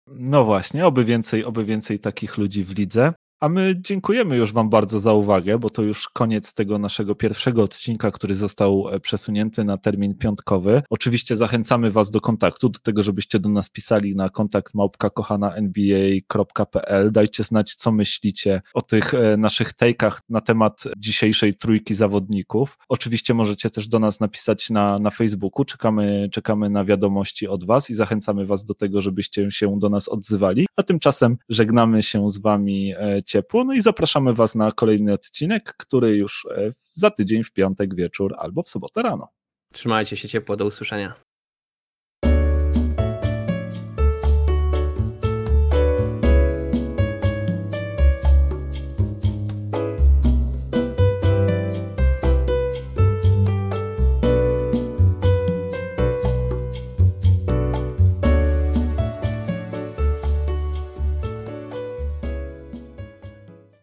No właśnie, oby więcej, oby więcej takich ludzi w lidze. A my dziękujemy już Wam bardzo za uwagę, bo to już koniec tego naszego pierwszego odcinka, który został e, przesunięty na termin piątkowy. Oczywiście zachęcamy Was do kontaktu, do tego, żebyście do nas pisali na kontakt małpka.kochana.nba.pl. Dajcie znać, co myślicie o tych e, naszych tejkach na temat dzisiejszej trójki zawodników. Oczywiście możecie też do nas napisać na, na Facebooku. Czekamy, czekamy na wiadomości od Was i zachęcamy Was do tego, żebyście się do nas odzywali. A tymczasem żegnamy się z Wami e, ciepło. No i zapraszamy Was na kolejny odcinek, który już e, za tydzień w piątek wieczór albo w sobotę rano. Trzymajcie się ciepło, do usłyszenia.